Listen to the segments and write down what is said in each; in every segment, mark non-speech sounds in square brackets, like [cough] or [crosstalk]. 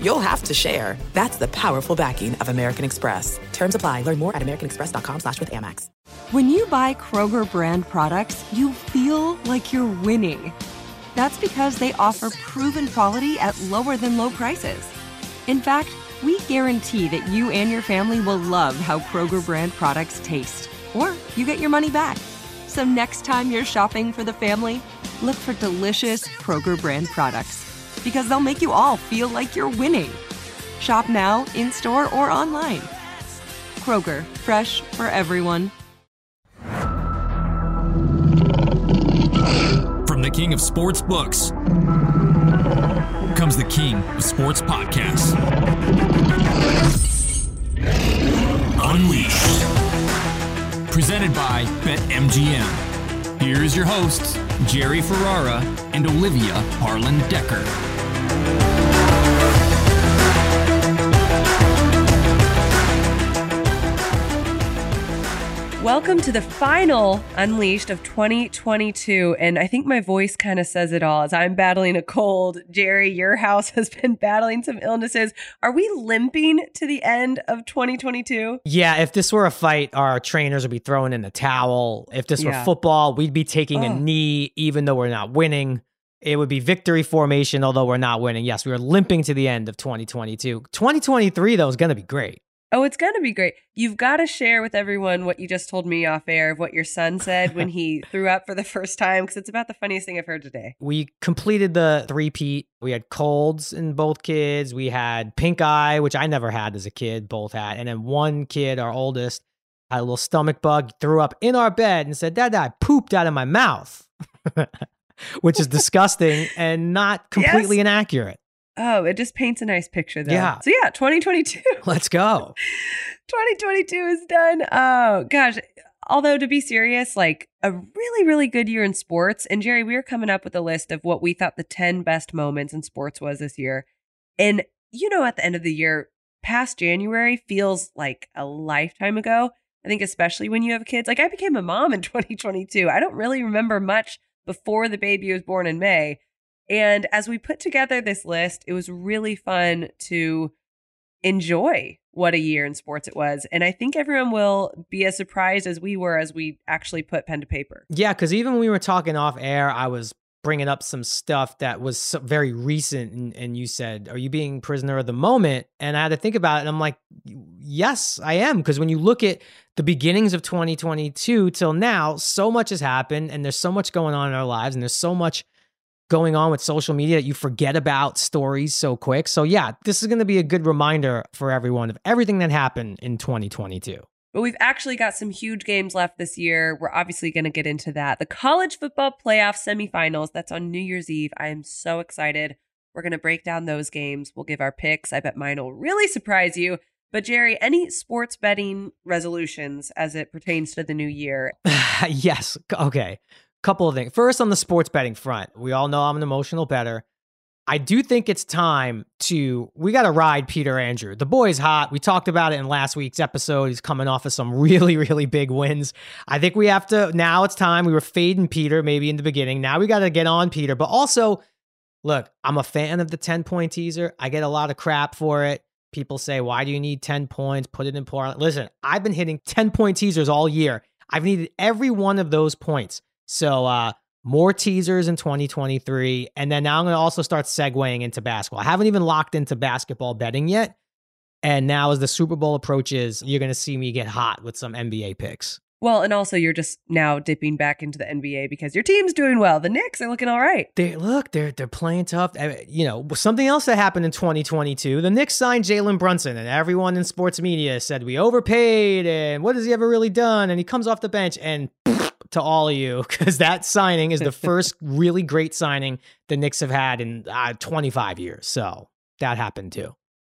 you'll have to share. That's the powerful backing of American Express. Terms apply. Learn more at americanexpress.com slash with Amex. When you buy Kroger brand products, you feel like you're winning. That's because they offer proven quality at lower than low prices. In fact, we guarantee that you and your family will love how Kroger brand products taste, or you get your money back. So next time you're shopping for the family, look for delicious Kroger brand products because they'll make you all feel like you're winning. Shop now, in store, or online. Kroger, fresh for everyone. From the king of sports books comes the king of sports podcasts. Unleashed. Presented by BetMGM. Here's your hosts, Jerry Ferrara and Olivia Harlan Decker. Welcome to the final Unleashed of 2022. And I think my voice kind of says it all as I'm battling a cold. Jerry, your house [laughs] has been battling some illnesses. Are we limping to the end of 2022? Yeah, if this were a fight, our trainers would be throwing in the towel. If this Yeah. were football, we'd be taking a Oh. knee, even though we're not winning. It would be victory formation, although we're not winning. Yes, we are limping to the end of 2022. 2023, though, is going to be great. Oh, it's going to be great. You've got to share with everyone what you just told me off air of what your son said when he [laughs] threw up for the first time, because it's about the funniest thing I've heard today. We completed the three-peat. We had colds in both kids. We had pink eye, which I never had as a kid, both had. And then one kid, our oldest, had a little stomach bug, threw up in our bed and said, Dad, I pooped out of my mouth, [laughs] [laughs] which is disgusting and not [laughs] completely Yes. inaccurate. Oh, it just paints a nice picture, though. Yeah. So, yeah, 2022. [laughs] Let's go. 2022 is done. Oh, gosh. Although, to be serious, like a really, really good year in sports. And Jerry, we were coming up with a list of what we thought the 10 best moments in sports was this year. And, you know, at the end of the year, past January feels like a lifetime ago. I think, especially when you have kids. Like, I became a mom in 2022. I don't really remember much before the baby was born in May. And as we put together this list, it was really fun to enjoy what a year in sports it was. And I think everyone will be as surprised as we were as we actually put pen to paper. Yeah, because even when we were talking off air, I was bringing up some stuff that was so very recent. And, and you said, Are you being prisoner of the moment? And I had to think about it. And I'm like, Yes, I am. Because when you look at the beginnings of 2022 till now, so much has happened and there's so much going on in our lives and there's so much going on with social media that you forget about stories so quick. So, yeah, this is going to be a good reminder for everyone of everything that happened in 2022. But we've actually got some huge games left this year. We're obviously going to get into that. The college football playoff semifinals, that's on New Year's Eve. I am so excited. We're going to break down those games. We'll give our picks. I bet mine will really surprise you. But Jerry, any sports betting resolutions as it pertains to the new year? [sighs] yes. Okay. Couple of things. First, on the sports betting front, we all know I'm an emotional bettor. I do think it's time to we got to ride Peter Andrew. The boy's hot. We talked about it in last week's episode. He's coming off of some [laughs] really really big wins. I think we have to now it's time. We were fading Peter maybe in the beginning. Now we got to get on Peter. But also, look, I'm a fan of the 10 point teaser. I get a lot of crap for it. People say, "Why do you need 10 points? Put it in parlay." Listen, I've been hitting 10 point teasers all year. I've needed every one of those points. So, uh more teasers in 2023. And then now I'm going to also start segueing into basketball. I haven't even locked into basketball betting yet. And now, as the Super Bowl approaches, you're going to see me get hot with some NBA picks. Well, and also you're just now dipping back into the NBA because your team's doing well. The Knicks are looking all right. They look, they're they're playing tough. Uh, You know, something else that happened in 2022. The Knicks signed Jalen Brunson, and everyone in sports media said we overpaid, and what has he ever really done? And he comes off the bench, and to all of you, [laughs] because that signing is the first really great signing the Knicks have had in uh, 25 years. So that happened too.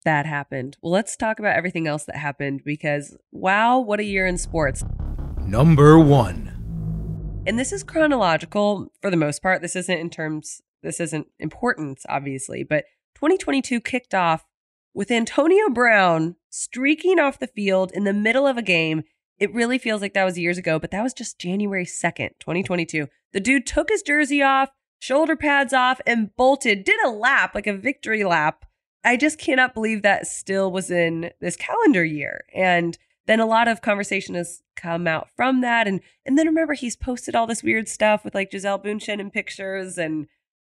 That happened. Well, let's talk about everything else that happened because wow, what a year in sports. Number one. And this is chronological for the most part. This isn't in terms, this isn't importance, obviously, but 2022 kicked off with Antonio Brown streaking off the field in the middle of a game. It really feels like that was years ago, but that was just January 2nd, 2022. The dude took his jersey off, shoulder pads off, and bolted, did a lap, like a victory lap. I just cannot believe that still was in this calendar year. And then a lot of conversation has come out from that. And and then remember he's posted all this weird stuff with like Gisele Bündchen and pictures and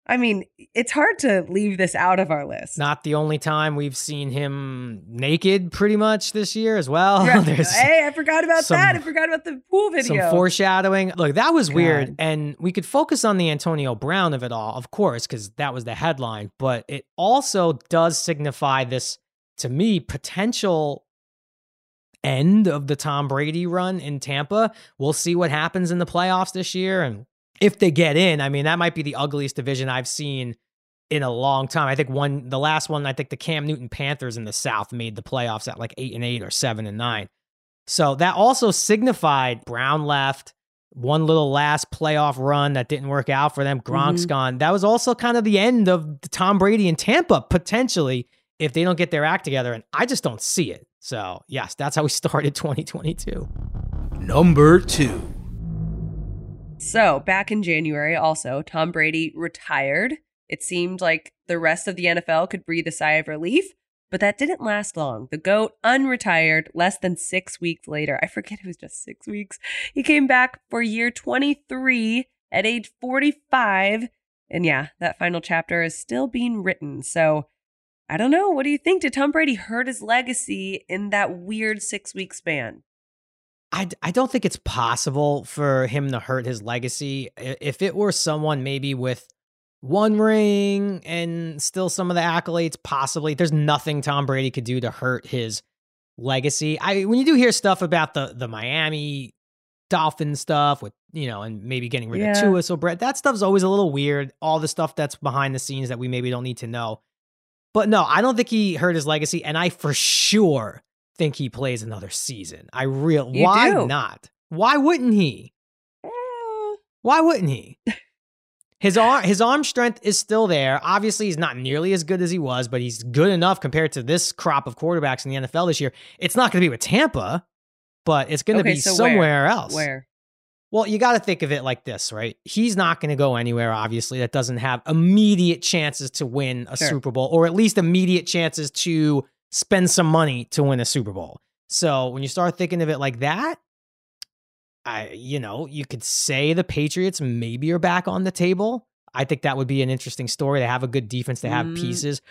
I mean, it's hard to leave this out of our list. Not the only time we've seen him naked pretty much this year as well. Right. [laughs] hey, I forgot about some, that. I forgot about the pool video. Some foreshadowing. Look, that was God. weird. And we could focus on the Antonio Brown of it all, of course, because that was the headline. But it also does signify this, to me, potential end of the Tom Brady run in Tampa. We'll see what happens in the playoffs this year and if they get in, I mean, that might be the ugliest division I've seen in a long time. I think one, the last one, I think the Cam Newton Panthers in the South made the playoffs at like eight and eight or seven and nine. So that also signified Brown left, one little last playoff run that didn't work out for them. Gronk's mm-hmm. gone. That was also kind of the end of Tom Brady in Tampa, potentially, if they don't get their act together. And I just don't see it. So, yes, that's how we [laughs] started 2022. Number two. So, back in January, also, Tom Brady retired. It seemed like the rest of the NFL could breathe a sigh of relief, but that didn't last long. The GOAT unretired less than six weeks later. I forget it was just six weeks. He came back for year 23 at age 45. And yeah, that final chapter is still being written. So, I don't know. What do you think? Did Tom Brady hurt his legacy in that weird six week span? I, I don't think it's possible for him to hurt his legacy. If it were someone maybe with one ring and still some of the accolades, possibly, there's nothing Tom Brady could do to hurt his legacy. I when you do hear stuff about the the Miami Dolphin stuff with you know, and maybe getting rid yeah. of Tua, so Brett, that stuff's always a little weird. All the stuff that's behind the scenes that we maybe don't need to know. But no, I don't think he hurt his legacy, and I for sure think he plays another season. I real you why do. not? Why wouldn't he? Uh. Why wouldn't he? [laughs] His arm his arm strength is still there. Obviously, he's not nearly as good as he was, but he's good enough compared to this crop of quarterbacks in the NFL this year. It's not going to be with Tampa, but it's going to okay, be so somewhere where? else. Where? Well, you got to think of it like this, right? He's not going to go anywhere, obviously, that doesn't have immediate chances to win a sure. Super Bowl, or at least immediate chances to spend some money to win a Super Bowl. So when you start thinking of it like that, I you know, you could say the Patriots maybe are back on the table. I think that would be an interesting story. They have a good defense, they have mm. pieces.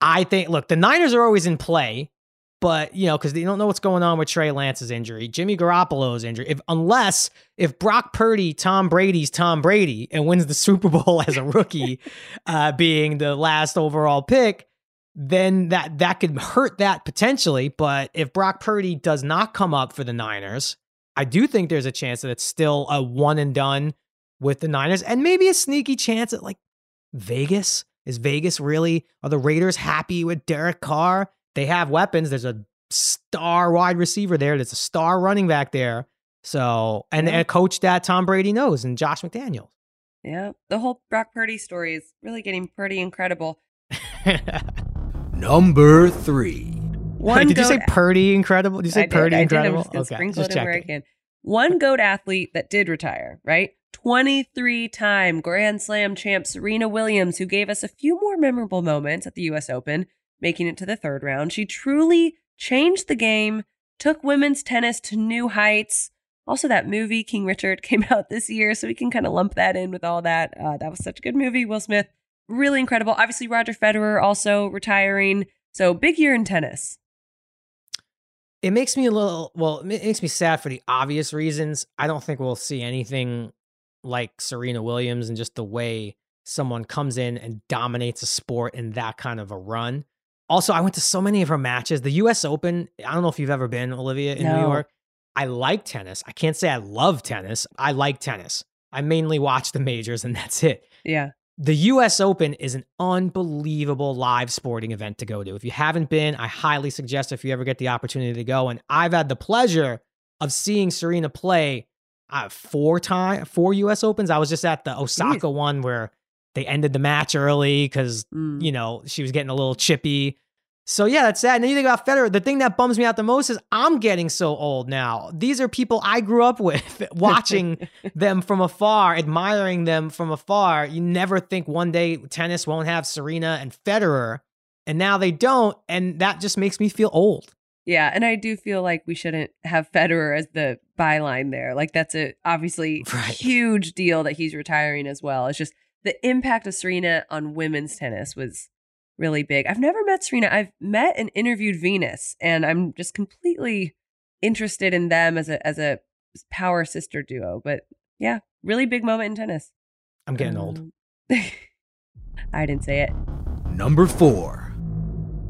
I think look, the Niners are always in play, but you know, because they don't know what's going on with Trey Lance's injury, Jimmy Garoppolo's injury. If unless if Brock Purdy, Tom Brady's Tom Brady, and wins the Super [laughs] Bowl as a rookie, uh, being the last overall pick, then that that could hurt that potentially. But if Brock Purdy does not come up for the Niners, I do think there's a chance that it's still a one and done with the Niners, and maybe a sneaky chance at like Vegas. Is Vegas really? Are the Raiders happy with Derek Carr? They have weapons. There's a star wide receiver there. There's a star running back there. So, and, and a coach that Tom Brady knows, and Josh McDaniels. Yeah, the whole Brock Purdy story is really getting pretty incredible. [laughs] Number three. One did you say Purdy incredible? Did you say I Purdy did, incredible? I did. okay, just where I can. One goat athlete that did retire, right? 23 time Grand Slam champ Serena Williams, who gave us a few more memorable moments at the US Open, making it to the third round. She truly changed the game, took women's tennis to new heights. Also, that movie, King Richard, [laughs] came out this year, so we can kind of lump that in with all that. Uh, that was such a good movie. Will Smith really incredible. Obviously, Roger Federer also retiring. So big year in tennis. It makes me a little, well, it makes me sad for the obvious reasons. I don't think we'll see anything like Serena Williams and just the way someone comes in and dominates a sport in that kind of a run. Also, I went to so many of her matches. The US Open, I don't know if you've ever been, Olivia, in no. New York. I like tennis. I can't say I love tennis. I like tennis. I mainly watch the majors and [laughs] that's it. Yeah the US Open is an unbelievable live sporting event to go to. If you haven't been, I highly suggest if you ever get the opportunity to go. And I've had the pleasure of seeing Serena play uh, four time four US Opens. I was just at the Osaka one where they ended the match early because Mm. you know she was getting a little chippy. So yeah, that's sad. And then you think about Federer. The thing that bums me out the most is I'm getting so old now. These are people I grew up with, [laughs] watching [laughs] them from afar, admiring them from afar. You never think one day tennis won't have Serena and Federer, and now they don't, and that just makes me feel old. Yeah, and I do feel like we shouldn't have Federer as the byline there. Like that's a obviously [laughs] Right. huge deal that he's retiring as well. It's just the impact of Serena on women's tennis was really big. I've never met Serena. I've met and interviewed Venus, and I'm just completely interested in them as a as a power sister duo. But yeah, really big moment in tennis. I'm getting old. Um, [laughs] I didn't say it. Number 4.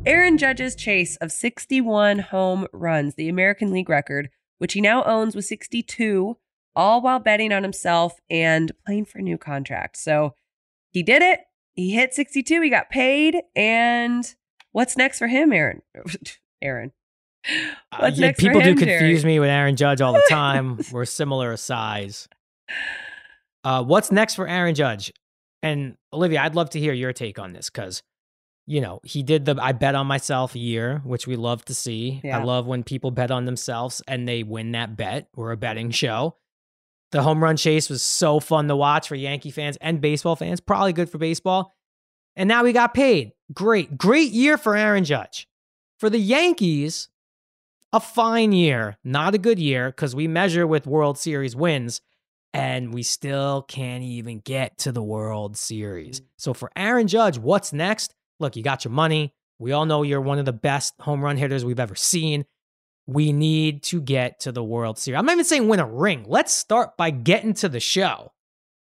Aaron Judge's chase of 61 home runs, the American League record, which he now owns with 62, all while betting on himself and playing for a new contract. So he did it. He hit 62. He got paid. And what's next for him, Aaron? [laughs] Aaron. What's Uh, yeah, people him, do confuse Jerry? me with Aaron Judge all the [laughs] time. We're similar size. Uh, what's next for Aaron Judge? And Olivia, I'd love to hear your take on this because, you know, he did the I bet on myself year, which we love to see. Yeah. I love when people bet on themselves and they win that bet. We're a betting show. The home run chase was so fun to watch for Yankee fans and baseball fans. Probably good for baseball. And now we got paid. Great, great year for Aaron Judge. For the Yankees, a fine year, not a good year because we measure with World Series wins and we still can't even get to the World Series. So for Aaron Judge, what's next? Look, you got your money. We all know you're one of the best home run hitters we've ever seen. We need to get to the World Series. I'm not even saying win a ring. Let's start by getting to the show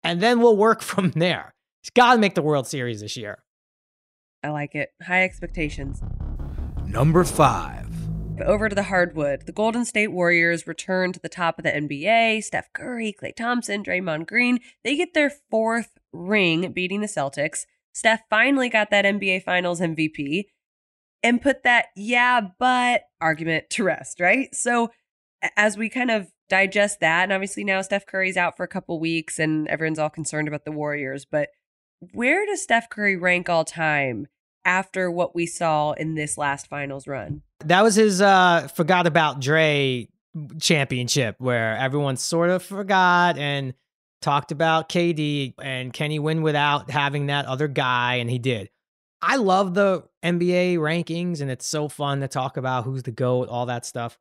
and then we'll work [laughs] from there. He's got to make the World Series this year. I like it. High expectations. Number 5. But over to the hardwood. The Golden State Warriors return to the top of the NBA. Steph Curry, Klay Thompson, Draymond Green. They get their fourth ring beating the Celtics. Steph finally got that NBA Finals MVP and put that yeah, but argument to rest, right? So as we kind of digest that, and obviously now Steph Curry's out for a couple weeks and everyone's all concerned about the Warriors, but where does Steph Curry rank all time after what we saw in this last finals run? That was his uh forgot about Dre championship where everyone sort of forgot and talked about KD and can he win without having that other guy and he did. I love the NBA rankings and it's so fun to talk about who's the GOAT, all that stuff.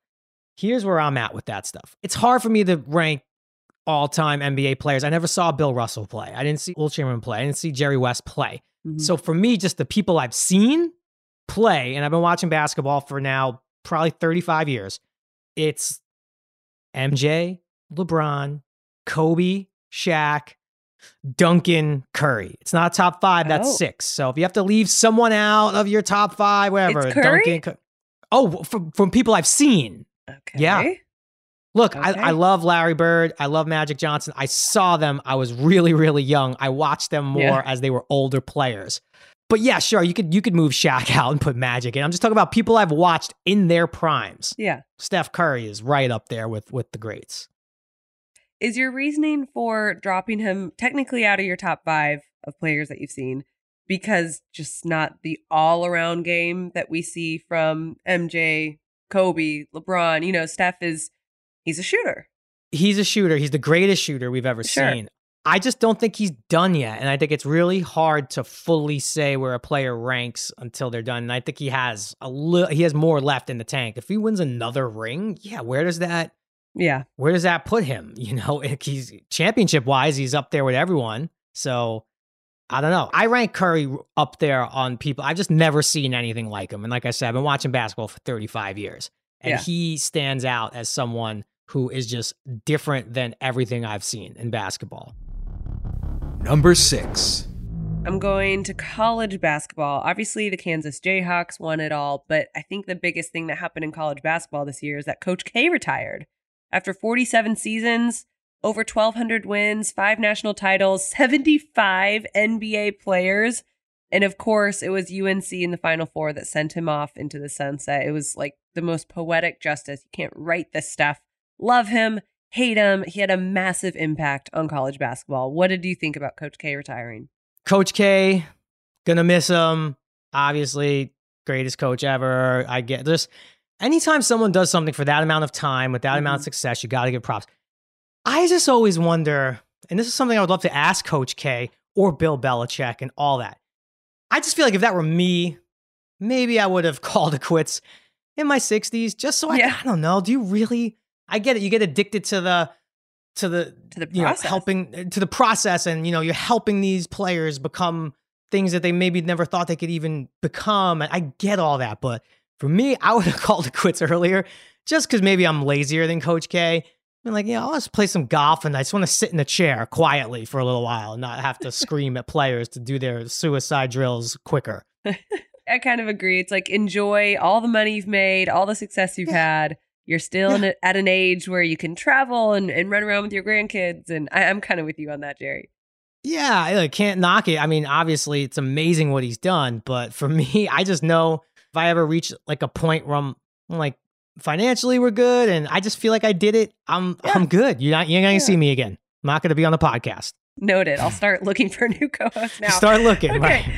Here's where I'm at with that stuff. It's hard for me to rank all-time NBA players. I never saw Bill Russell play. I didn't see Wilt Chamberlain play. I didn't see Jerry West play. Mhm. So for me, just the people I've seen play, and I've been watching basketball for now probably 35 years, it's MJ, LeBron, Kobe, Shaq, Duncan, Curry. It's not top five, that's Oh. six. So if you have to leave someone out of your top five, whatever, It's Curry? Duncan. Oh, from, from people I've seen. Okay. Yeah. Look, Okay. I, I love Larry Bird. I love Magic Johnson. I saw them. I was really, really young. I watched them more Yeah. as they were older players. But yeah, sure, you could you could move Shaq [laughs] out and put Magic in. I'm just talking about people I've watched in their primes. Yeah. Steph Curry is right up there with with the greats. Is your reasoning for dropping him technically out of your top five of players that you've seen because just not the all around game that we see from MJ, Kobe, LeBron? You know, Steph is, he's a shooter. He's a shooter. He's the greatest shooter we've ever Sure. seen. I just don't think he's done yet. And I think it's really hard to fully say where a player ranks until they're done. And I think he has a little he has more left in the tank. If he wins another ring, yeah, where does that Yeah. where does that put him? [laughs] You know, he's championship wise, he's up there with everyone. So I don't know. I rank Curry up there on people. I've just never seen anything like him. And like I said, I've been watching basketball for 35 years. And Yeah. he stands out as someone who is just different than everything I've seen in basketball. Number 6. I'm going to college basketball. Obviously, the Kansas Jayhawks won it all, but I think the biggest thing that happened in college basketball this year is that Coach K retired. After 47 seasons, over 1,200 wins, five national titles, 75 NBA players, and of course, it was UNC in the Final Four that sent him off into the sunset. It was like the most poetic justice. You can't write this stuff love him, hate him. He had a massive impact on college basketball. What did you think about Coach K retiring? Coach K, gonna miss him. Obviously, greatest coach ever. I get just anytime someone does something for that amount of time with that mm-hmm. amount of success, you got to give props. I just always wonder, and this is something I would love to ask Coach K or Bill Belichick and all that. I just feel like if that were me, maybe I would have [laughs] called it quits in my 60s just so I, yeah. I don't know. Do you really? I get it. You get addicted to the to the to the you know, helping to the process and you know you're helping these players become things that they maybe never thought they could even become and I get all that but for me I would have [laughs] called it quits earlier just cuz maybe I'm lazier than coach K I'm like yeah I'll just play some golf and I just want to sit in a chair quietly for a little while and not have to [laughs] scream at players to do their suicide drills quicker [laughs] I kind of agree it's like enjoy all the money you've made all the success you've yeah. had you're still yeah. a, at an age where you can travel and, and run around with your grandkids. And I, am kind of with you on that, Jerry. Yeah, I can't knock it. I mean, obviously, it's amazing what he's done. But for me, I just know if I ever reach like a point where I'm, I'm like, financially, we're good. And I just feel like I did it. I'm, yeah. I'm good. You're not, you're not going to yeah. see me again. I'm not going to be on the podcast. Noted. I'll start looking for a new co host now. [laughs] Start looking. okay. Right.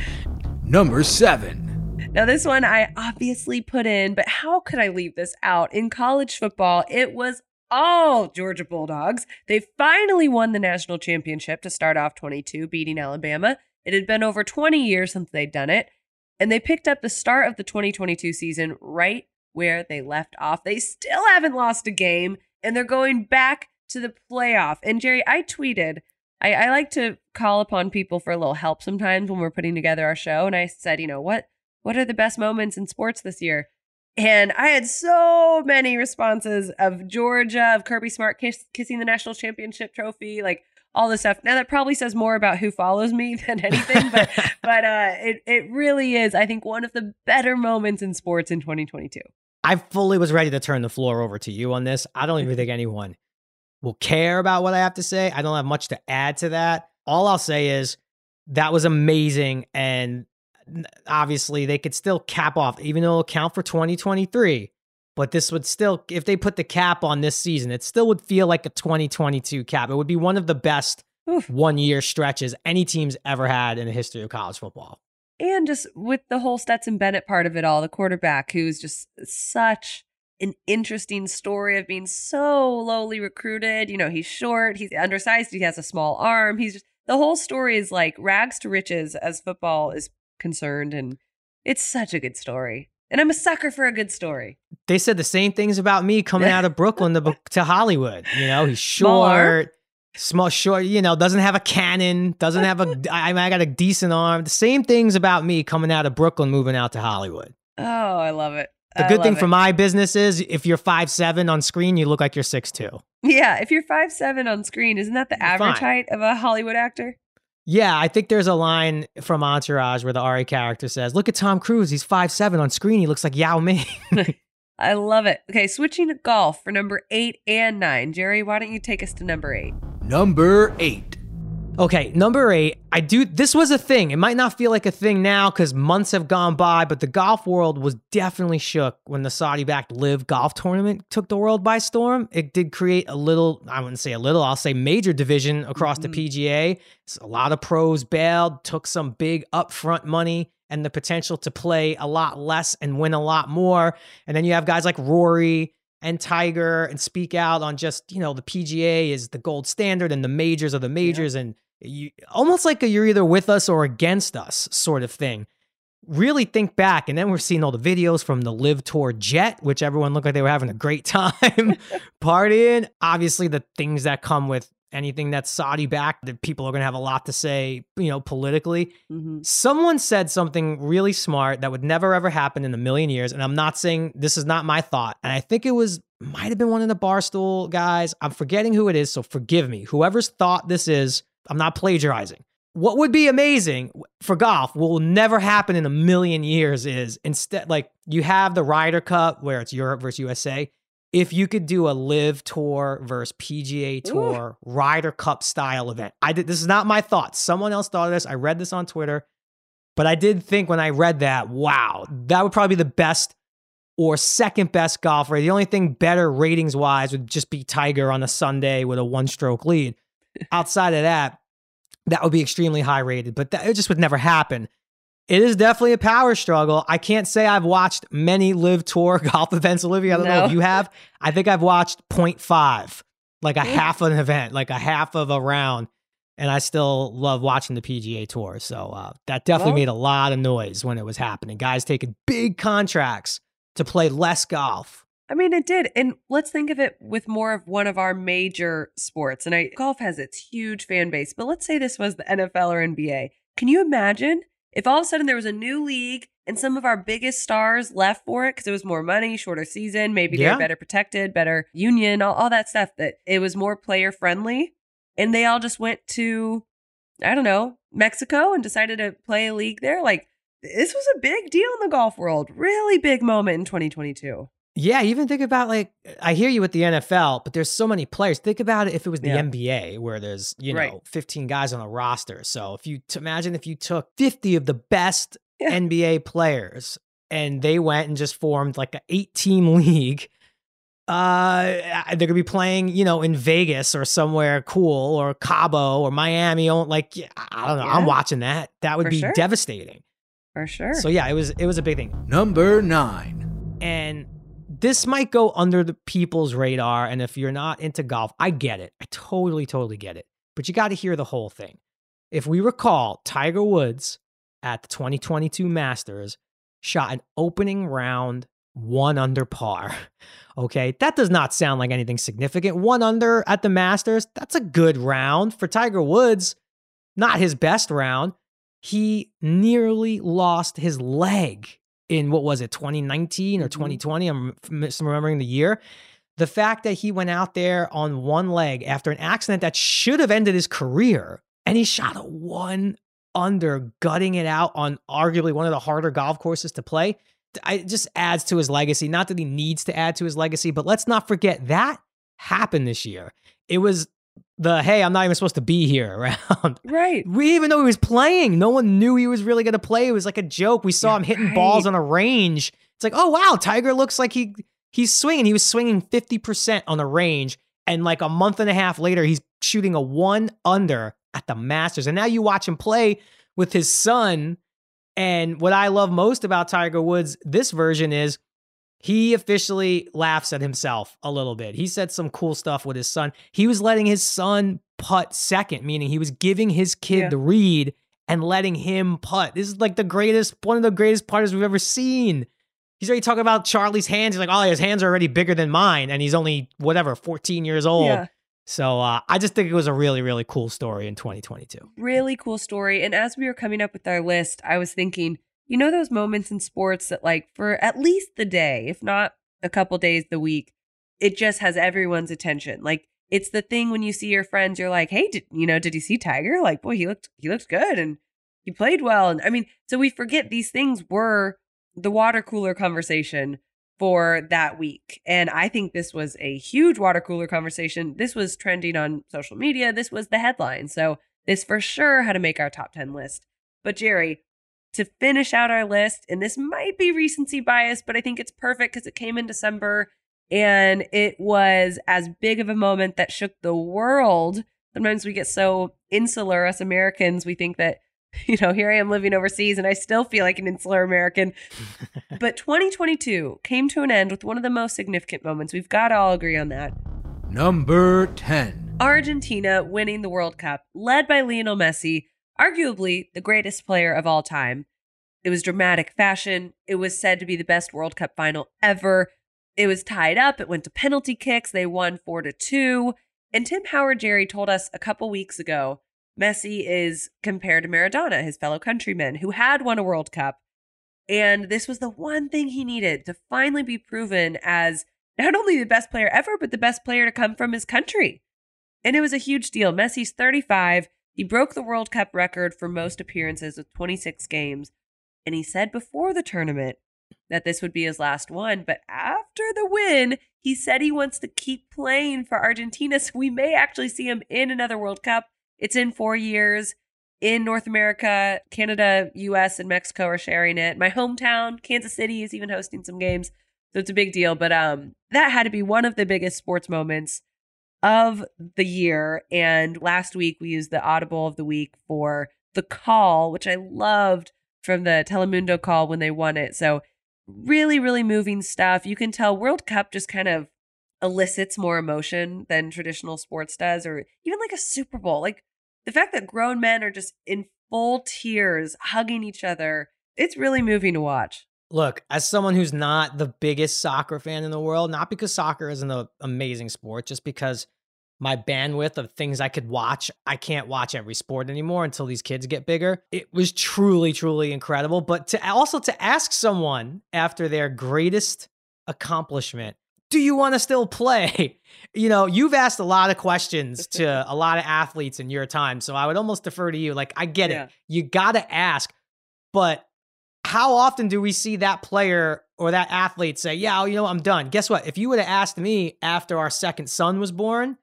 Number seven. Now, this one I obviously put in, but how could I leave this out? In college football, it was all Georgia Bulldogs. They finally won the national championship to start off 22, beating Alabama. It had been over 20 years since they'd done it, and they picked up the start of the 2022 season right where they left off. They still haven't lost a game, and they're going back to the playoff. And Jerry, I tweeted, I, I like to call upon people for a little help sometimes when we're putting together our show. And I said, you know what? what are the best moments in sports this year? And I had so many responses of Georgia, of Kirby Smart kiss, kissing the national championship trophy, like all this stuff. Now that probably says more about who follows me [laughs] than anything, but [laughs] but uh, it it really is. I think one of the better moments in sports in 2022. I fully was ready to turn the floor over to you on this. I don't even think anyone will care about what I have to say. I don't have much to add to that. All I'll say is that was amazing, and obviously they could still cap off, even though it'll count for 2023. But this would still, if they put the cap on this season, it still would feel like a 2022 cap. It would be one of the best one year stretches any team's ever had in the history of college football. And just with the whole Stetson Bennett part of it all, the quarterback who's just such an interesting story of being so lowly recruited. You know, he's short, he's undersized, he has a small arm. He's just the whole story is like rags to riches as football is concerned. And it's such a good story. And I'm a sucker for a good story. They said the same things about me coming [laughs] out of Brooklyn to, to Hollywood. You know, he's short, small, short, you know, doesn't have a cannon, doesn't have a, [laughs] I, I got a decent arm. The same things about me coming out of Brooklyn, moving out to Hollywood. Oh, I love it. The good thing it. for my business is if you're five seven on screen, you look like you're six two. Yeah, if you're five seven on screen, isn't that the average height of a Hollywood actor? Yeah, I think there's a line from Entourage where the Ari character says, "Look at Tom Cruise. He's five seven on screen. He looks like Yao Ming." [laughs] I love it. Okay, switching to golf for number eight and nine. Jerry, why don't you take us to number eight? Number eight. Okay, number eight. I do. This was a thing. It might not feel like a thing now because months have gone by, but the golf world was definitely shook when the Saudi-backed LIV Golf Tournament took the world by storm. It did create a little. I wouldn't say a little. I'll say major division across mm-hmm. the PGA. a lot of pros bailed, took some big upfront money and the potential to play a lot less and win a lot more. And then you have guys like Rory and Tiger and speak out on just, you know, the PGA is the gold standard and the majors are the majors yeah. and you almost like a, you're either with us or against us sort of thing. Really think back, and then we're seeing all the videos from the LIV Tour Jet, which everyone looked like they were having a great time [laughs] [laughs] partying. Obviously, the things that come with anything that's Saudi backed, that people are going to have a lot to say, you know, politically. Mm-hmm. Someone said something really smart that would never ever happen in a million years. And I'm not saying this is not my thought. And I think it was, might have been one of the Barstool guys. I'm forgetting who it is. So forgive me. Whoever's thought this is, I'm not plagiarizing. What would be amazing for golf, will never happen in a million years, is instead, like you have the Ryder Cup where it's Europe versus USA. If you could do a LIV tour versus PGA tour Ooh. Ryder Cup style event, I did. This is not my thoughts. Someone else thought of this. I read this on Twitter, but I did think when I read that, wow, that would probably be the best or second best golfer. The only thing better ratings wise would just be Tiger on a Sunday with a one stroke lead. Outside of that, that would be extremely high rated, but that, it just would never happen. It is definitely a power struggle. I can't say I've watched many LIV tour [laughs] golf events, Olivia. I don't No. know if you have. I think I've watched 0.5, like a half an event, like a half of a round. And I still love watching the PGA Tour. So uh, that definitely Well- made a lot of noise when it was happening. Guys taking big contracts to play less golf. I mean, it did. And let's think of it with more of one of our major sports. And I, golf has its huge fan base, but let's say this was the NFL or NBA. Can you imagine if all of a sudden there was a new league and some of our biggest stars left for it because it was more money, shorter season, maybe Yeah. they're better protected, better union, all, all that stuff, that it was more player friendly. And they all just went to, I don't know, Mexico and decided to play a league there? Like, this was a big deal in the golf world. Really big moment in 2022. Yeah, even think about like I hear you with the NFL, but there's so many players. Think about it if it was the Yeah. NBA where there's, you know, Right. 15 guys on a roster. So if you t- imagine if you took 50 of the best Yeah. NBA players and they went and just formed like an 8 team [laughs] league, uh they're going to be playing, you know, in Vegas or somewhere cool or Cabo or Miami. Like I don't know, I'm watching that. That would For be sure. devastating. For sure. So yeah, it was it was a big thing Number 9. and this might go under the people's radar and if you're not into golf i get it. I totally totally get it. But you got to hear the whole thing. If we recall tiger woods at the 2022 masters shot an opening round one under par [laughs] okay? That does not sound like anything significant. One under at the masters that's a good round. For tiger woods not his best round. He nearly lost his leg in what was it 2019 or Mhm. 2020 i'm misremembering the year. The fact that he went out there on one leg after an accident that should have ended his career and he shot a one under gutting it out on arguably one of the harder golf courses to play I- it just adds to his legacy. Not that he needs to add to his legacy but let's not forget that happened this year. It was the hey i'm not even supposed to be here [laughs] around right. we even know he was playing. No one knew he was really going to play. It was like a joke. We saw Yeah, him hitting right. balls on a range. It's like, oh wow, Tiger looks like he he's swinging. He was swinging fifty percent on the range, and like a month and a half later, he's shooting a one under at the Masters. And now you watch him play with his son. And what I love most about Tiger Woods, this version is he officially laughs at himself a little bit. He said some cool stuff with his son. He was letting his son putt second, meaning he was giving his kid Yeah. the read and letting him putt. This is like the greatest, one of the greatest putters we've ever seen. He's already talking about Charlie's hands. He's like, oh, his hands are already bigger than mine. And he's only, whatever, 14 years old. Yeah. So uh, I just think it was a really, really cool story in 2022. Really cool story. And as we were coming up with our list, I was thinking, you know, those moments in sports that, like, for at least the day, if not a couple days the week, it just has everyone's attention. Like, it's the thing when you see your friends, you're like, hey, did, you know, did you see Tiger? Like, boy, he looked, he looked good and he played well. And I mean, so we forget these things were the water cooler conversation for that week. And I think this was a huge water cooler conversation. This was trending on social media. This was the headline. So this for sure had to make our top 10 list. But Jerry, to finish out our list, and this might be recency bias, but I think it's perfect because it came in December and it was as big of a moment that shook the world. Sometimes we get so insular as Americans, we think that, [laughs] you know, here I am living overseas and I still feel like an insular American. [laughs] but 2022 came to an end with one of the most significant moments. We've got to all agree on that. Number 10. Argentina winning the World Cup, led by Lionel Messi, arguably the greatest player of all time. It was dramatic fashion. It was said to be the best World Cup final ever. It was tied up. It went to penalty kicks. They won 4 to 2. And Tim Howard Jerry told us a couple weeks ago Messi is compared to Maradona, his fellow countryman, who had won a World Cup. And this was the one thing he needed to finally be proven as not only the best player ever, but the best player to come from his country. And it was a huge deal. Messi's 35. He broke the World Cup record for most appearances with 26 games. And he said before the tournament that this would be his last one. But after the win, he said he wants to keep playing for Argentina. [laughs] So we may actually see him in another World Cup. It's in four years in North America. Canada, US, and Mexico are sharing it. My hometown, Kansas City, is even hosting some games. So it's a big deal. But um, that had to be one of the biggest sports moments of the year. And last week we used the Audible of the week for the call, which I loved from the Telemundo call when they won it. So really, really moving stuff. You can tell World Cup just kind of elicits more emotion than traditional sports does, or even like a Super Bowl. Like the fact that grown men are just in full tears, hugging each other. It's really moving to watch. Look, as someone who's not the biggest soccer fan in the world, not because soccer isn't an amazing sport, just because my bandwidth of things I could watch, I can't watch every sport anymore until these kids get bigger. It was truly, truly incredible. But to also to ask someone after their greatest accomplishment, do you want to still play? [laughs] You know, you've asked a lot of questions to [laughs] a lot of athletes in your time. So I would almost defer to you. Like, I get Yeah. it. You got to ask. But how often do we see that player or that athlete say, Yeah, you know, I'm done? Guess what? If you would have asked me after our second son was born,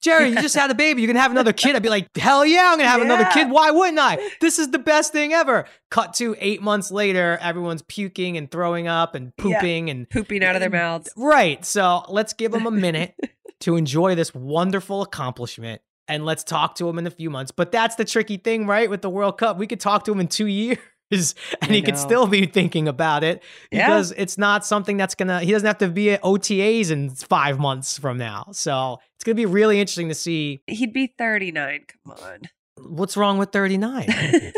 Jerry, you just had a baby. You can have another kid. I'd be like, hell yeah, I'm gonna have another kid. Why wouldn't I? This is the best thing ever. Cut to eight months later, everyone's puking and throwing up and Yeah. pooping and Pooping out of their mouths. right. So let's give them a [laughs] minute to enjoy this wonderful accomplishment. And let's talk to him in a few months. But that's the tricky thing, right? With the World Cup, we could talk to him in two years [laughs] and I he could still be thinking about it Yeah. because it's not something that's gonna he doesn't have to be at OTAs in five months from now. So it's gonna be really interesting to see He'd be 39. Come on. what's wrong with 39. [laughs]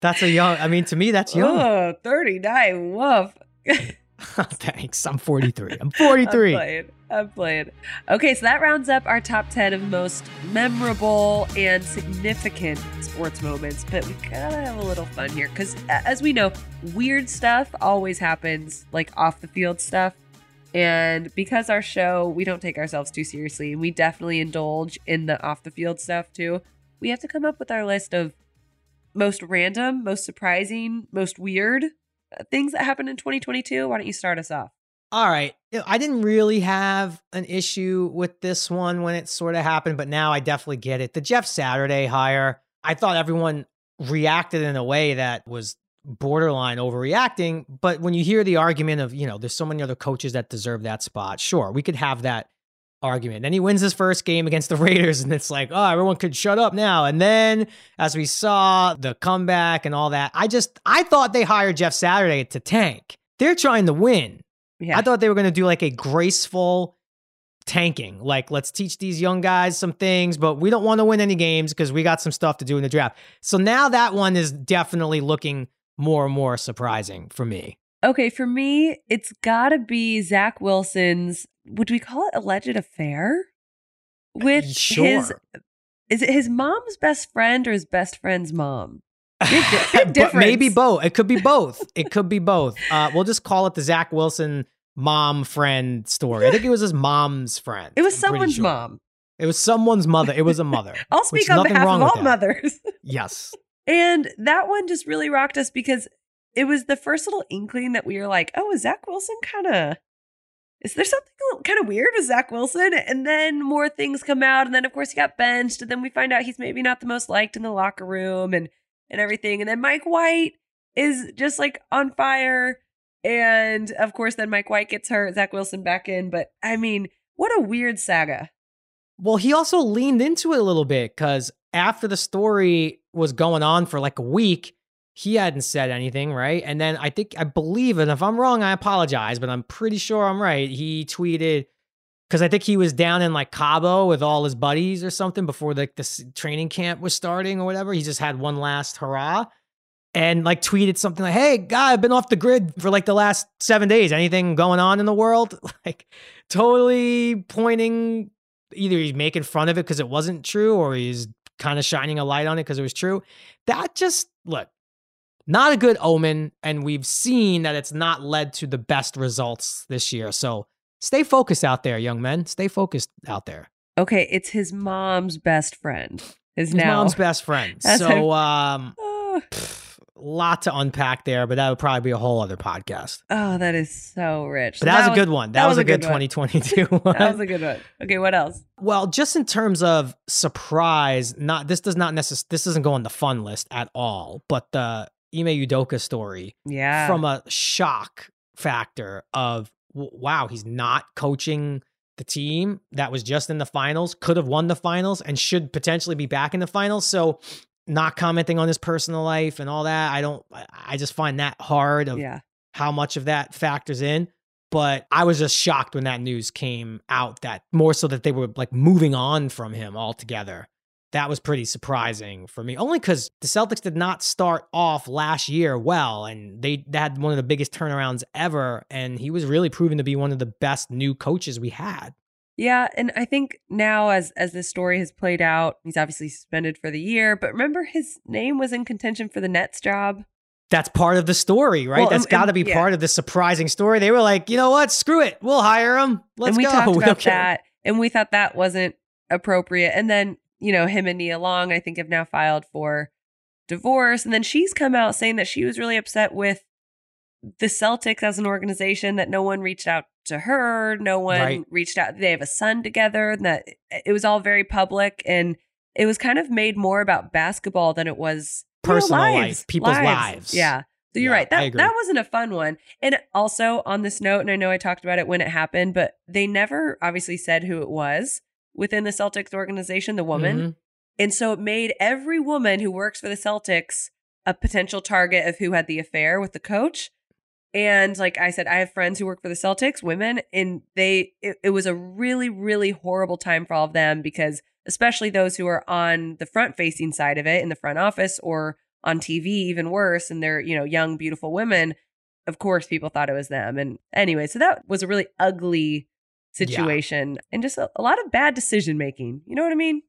that's a young I mean to me that's young. Oh, 39. Woof. [laughs] [laughs] Thanks. I'm 43. I'm 43. I'm 43. playing. I'm playing. Okay, so that rounds up our top 10 of most memorable and significant sports moments. But we gotta have a little fun here because, as we know, weird stuff always happens, like off the field stuff. And because our show, we don't take ourselves too seriously, and we definitely indulge in the off the field stuff too, we have to come up with our list of most random, most surprising, most weird Uh, things that happened in 2022. Why don't you start us off? All right. I didn't really have an issue with this one when it sort of happened, but now I definitely get it. The Jeff Saturday hire, I thought everyone reacted in a way that was borderline overreacting. But when you hear the argument of, you know, there's so many other coaches that deserve that spot, sure, we could have that argument. Then he wins his first game against the [laughs] Raiders, and it's like, oh, everyone could shut up now. And then, as we saw the comeback and all that, I just, I thought they hired Jeff Saturday to tank. They're trying to win. Yeah. I thought they were going to do like a graceful tanking. Like, let's teach these young guys some things, but we don't want to win any games because we got some stuff to do in the draft. So now that one is definitely looking more and more surprising for me. Okay, for me, it's got to be Zach Wilson's. Would we call it alleged affair with Sure. his? Is it his mom's best friend or his best friend's mom? Big [laughs] big but maybe both. It could be both. [laughs] It could be both. Uh, we'll just call it the Zach Wilson mom friend story. I think it was his mom's friend. It was I'm someone's sure. mom. It was someone's mother. It was a mother. [laughs] I'll speak on nothing behalf wrong of all mothers. Yes. And that one just really rocked us because it was the first little inkling that we were like, oh, is Zach Wilson kind of. Is there something kind of weird with Zach Wilson? And then more things come out. And then, of course, he got benched. And then we find out he's maybe not the most liked in the locker room and, and everything. And then Mike White is just like on fire. And of course, then Mike White gets hurt, Zach Wilson back in. But I mean, what a weird saga. Well, he also leaned into it a little bit because after the story was going on for like a week, he hadn't said anything, right? And then I think, I believe, and if I'm wrong, I apologize, but I'm pretty sure I'm right. He tweeted, because I think he was down in like Cabo with all his buddies or something before like this training camp was starting or whatever. He just had one last hurrah and like tweeted something like, Hey, guy, I've been off the grid for like the last seven days. Anything going on in the world? [laughs] Like totally pointing either he's making fun of it because it wasn't true or he's kind of shining a light on it because it was true. That just look, not a good omen. And we've seen that it's not led to the best results this year. So stay focused out there, young men. Stay focused out there. Okay, it's his mom's best friend. Is His now. mom's [laughs] best friend. So um [sighs] Oh, lot to unpack there, but that would probably be a whole other podcast. oh, that is so rich. But So that was a good one. That, was, a good, one. 2022 one. [laughs] That was a good one. Okay, what else? Well, just in terms of surprise, not this does not necessarily this doesn't go on the fun list at all. But the Ime Udoka story Yeah. from a shock factor of wow, he's not coaching the team that was just in the finals, could have won the finals, and should potentially be back in the finals. So, not commenting on his personal life and all that, I don't. I just find that hard of Yeah. how much of that factors in. But I was just shocked when that news came out that more so that they were like moving on from him altogether. That was pretty surprising for me, only because the Celtics did not start off last year well, and they had one of the biggest turnarounds ever. And he was really proven to be one of the best new coaches we had. Yeah, and I think now as as this story has played out, he's obviously suspended for the year, but remember his name was in contention for the Nets job. That's part of the story, right? Well, That's um, and- got to be yeah. part of the surprising story. They were like, you know what? Screw it. We'll hire him. Let's and we go. talked [laughs] about care." that, and we thought that wasn't appropriate. And then you know him and Nia Long, I think, have now filed for divorce, and then she's come out saying that she was really upset with the Celtics as an organization that no one reached out to her, no one Right. reached out. They have a son together, and that it was all very public, and it was kind of made more about basketball than it was you know, Personal life, lives, people's lives. Yeah. So you're Yeah, right. That that wasn't a fun one. And also on this note, and I know I talked about it when it happened, but they never obviously said who it was within the Celtics organization, the woman. Mhm. And so it made every woman who works for the Celtics a potential target of who had the affair with the coach. And like I said, I have friends who work for the Celtics, women, and they it, it was a really, really horrible time for all of them because especially those who are on the front facing side of it in the front office or on TV, even worse, and they're, you know, young, beautiful women. Of course, people thought it was them. And anyway, so that was a really ugly situation and just a, a lot of bad decision making. You know what I mean?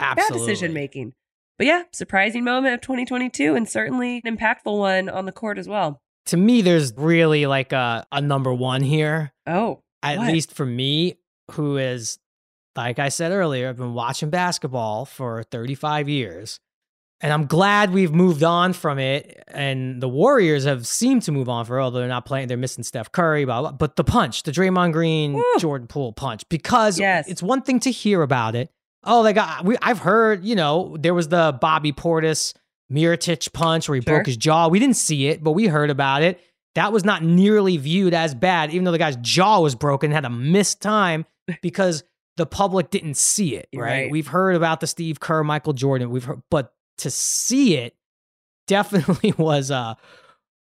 Absolutely. bad decision making. But yeah, surprising moment of 2022 and certainly an impactful one on the court as well. To me, there's really like a, a number one here. Oh, at What? least for me, who is, like I said earlier, I've been watching basketball for 35 years. And I'm glad we've moved on from it. And the Warriors have seemed to move on for, although they're not playing, they're missing Steph Curry, blah, blah. But the punch, the Draymond Green, Woo. Jordan Poole punch, because Yes. it's one thing to hear about it. Oh, they got, we, I've heard, you know, there was the Bobby Portis Mirotic punch where he Sure. broke his jaw. We didn't see it, but we heard about it. That was not nearly viewed as bad, even though the guy's jaw was broken, had a missed time [laughs] because the public didn't see it. Right? right. We've heard about the Steve Kerr, Michael Jordan. We've heard, but to see it definitely [laughs] was a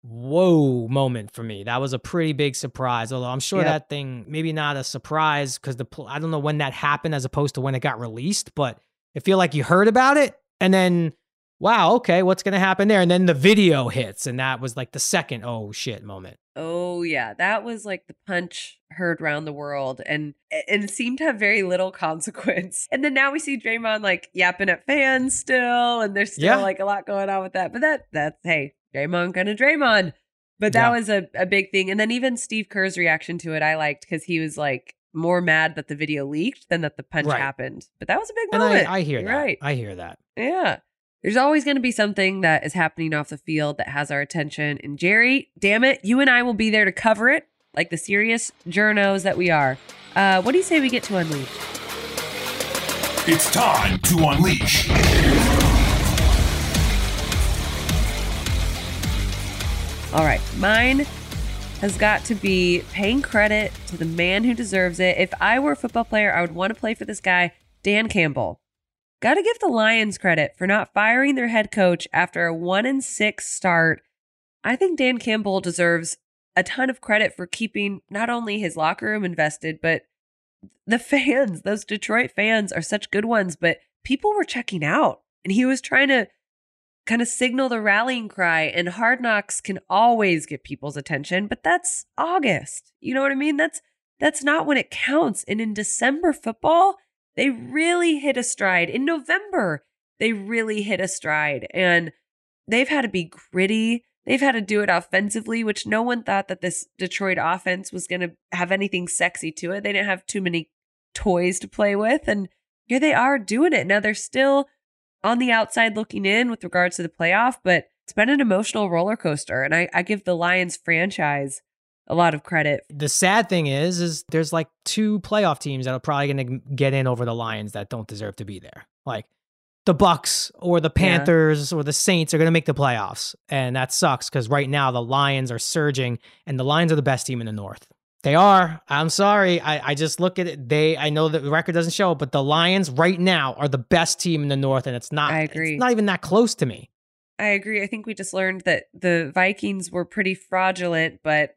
whoa moment for me. That was a pretty big surprise. Although I'm sure Yep. that thing maybe not a surprise because the pl- I don't know when that happened as opposed to when it got released, but I feel like you heard about it and then wow, okay, what's gonna happen there? And then the video hits, and that was like the second oh shit moment. Oh yeah, that was like the punch heard round the world, and and it seemed to have very little [laughs] consequence. And then now we see Draymond like yapping at fans still, and there's still Yeah. like a lot going on with that. But that that's hey, Draymond kind of Draymond. But that Yeah. was a, a big thing. And then even Steve Kerr's reaction to it, I liked because he was like more mad that the video leaked than that the punch Right. happened. But that was a big And moment. I, I hear You're that. Right. I hear that. Yeah. There's always going to be something that is happening off the field that has our attention. And Jerry, damn it, you and I will be there to cover it like the serious journos that we are. Uh, what do you say we get to unleash? It's time to unleash. All right. Mine has got to be paying credit to the man who deserves it. If I were a football player, I would want to play for this guy, Dan Campbell. Got to give the Lions credit for not firing their head coach after a 1 and 6 start. I think Dan Campbell deserves a ton of credit for keeping not only his locker room invested, but the fans, those Detroit fans are such good ones, but people were checking out and he was trying to kind of signal the rallying cry and hard knocks can always get people's attention but that's august you know what i mean that's that's not when it counts and in december football they really hit a stride. In november they really hit a stride and they've had to be gritty. They've had to do it offensively which no one thought that this detroit offense was going to have anything sexy to it. They didn't have too many toys to play with and here they are doing it. Now they're still on the outside looking in with regards to the playoff, but it's been an emotional roller coaster. And I, I give the Lions franchise a lot of credit. The sad thing is, is there's like two playoff teams that are probably going to get in over the Lions that don't deserve to be there. Like the Bucks or the Yeah. Panthers or the Saints are going to make the playoffs, and that sucks because right now the Lions are surging, and the Lions are the best team in the North. They are. I'm sorry. I, I just look at it. They. I know that the record doesn't show it, but the Lions right now are the best team in the North, and it's not. I agree. It's not even that close to me. I agree. I think we just learned that the Vikings were pretty fraudulent, but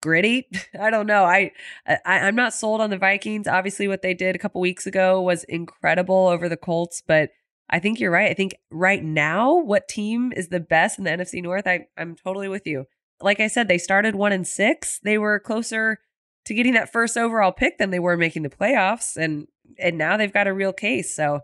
gritty. [laughs] I don't know. I, I I'm not sold on the Vikings. Obviously, what they did a couple weeks ago was incredible over the Colts, but I think you're right. I think right now, what team is the best in the NFC North? I I'm totally with you. Like I said, they started one and six. They were closer to getting that first overall pick than they were making the playoffs, and and now they've got a real case. So.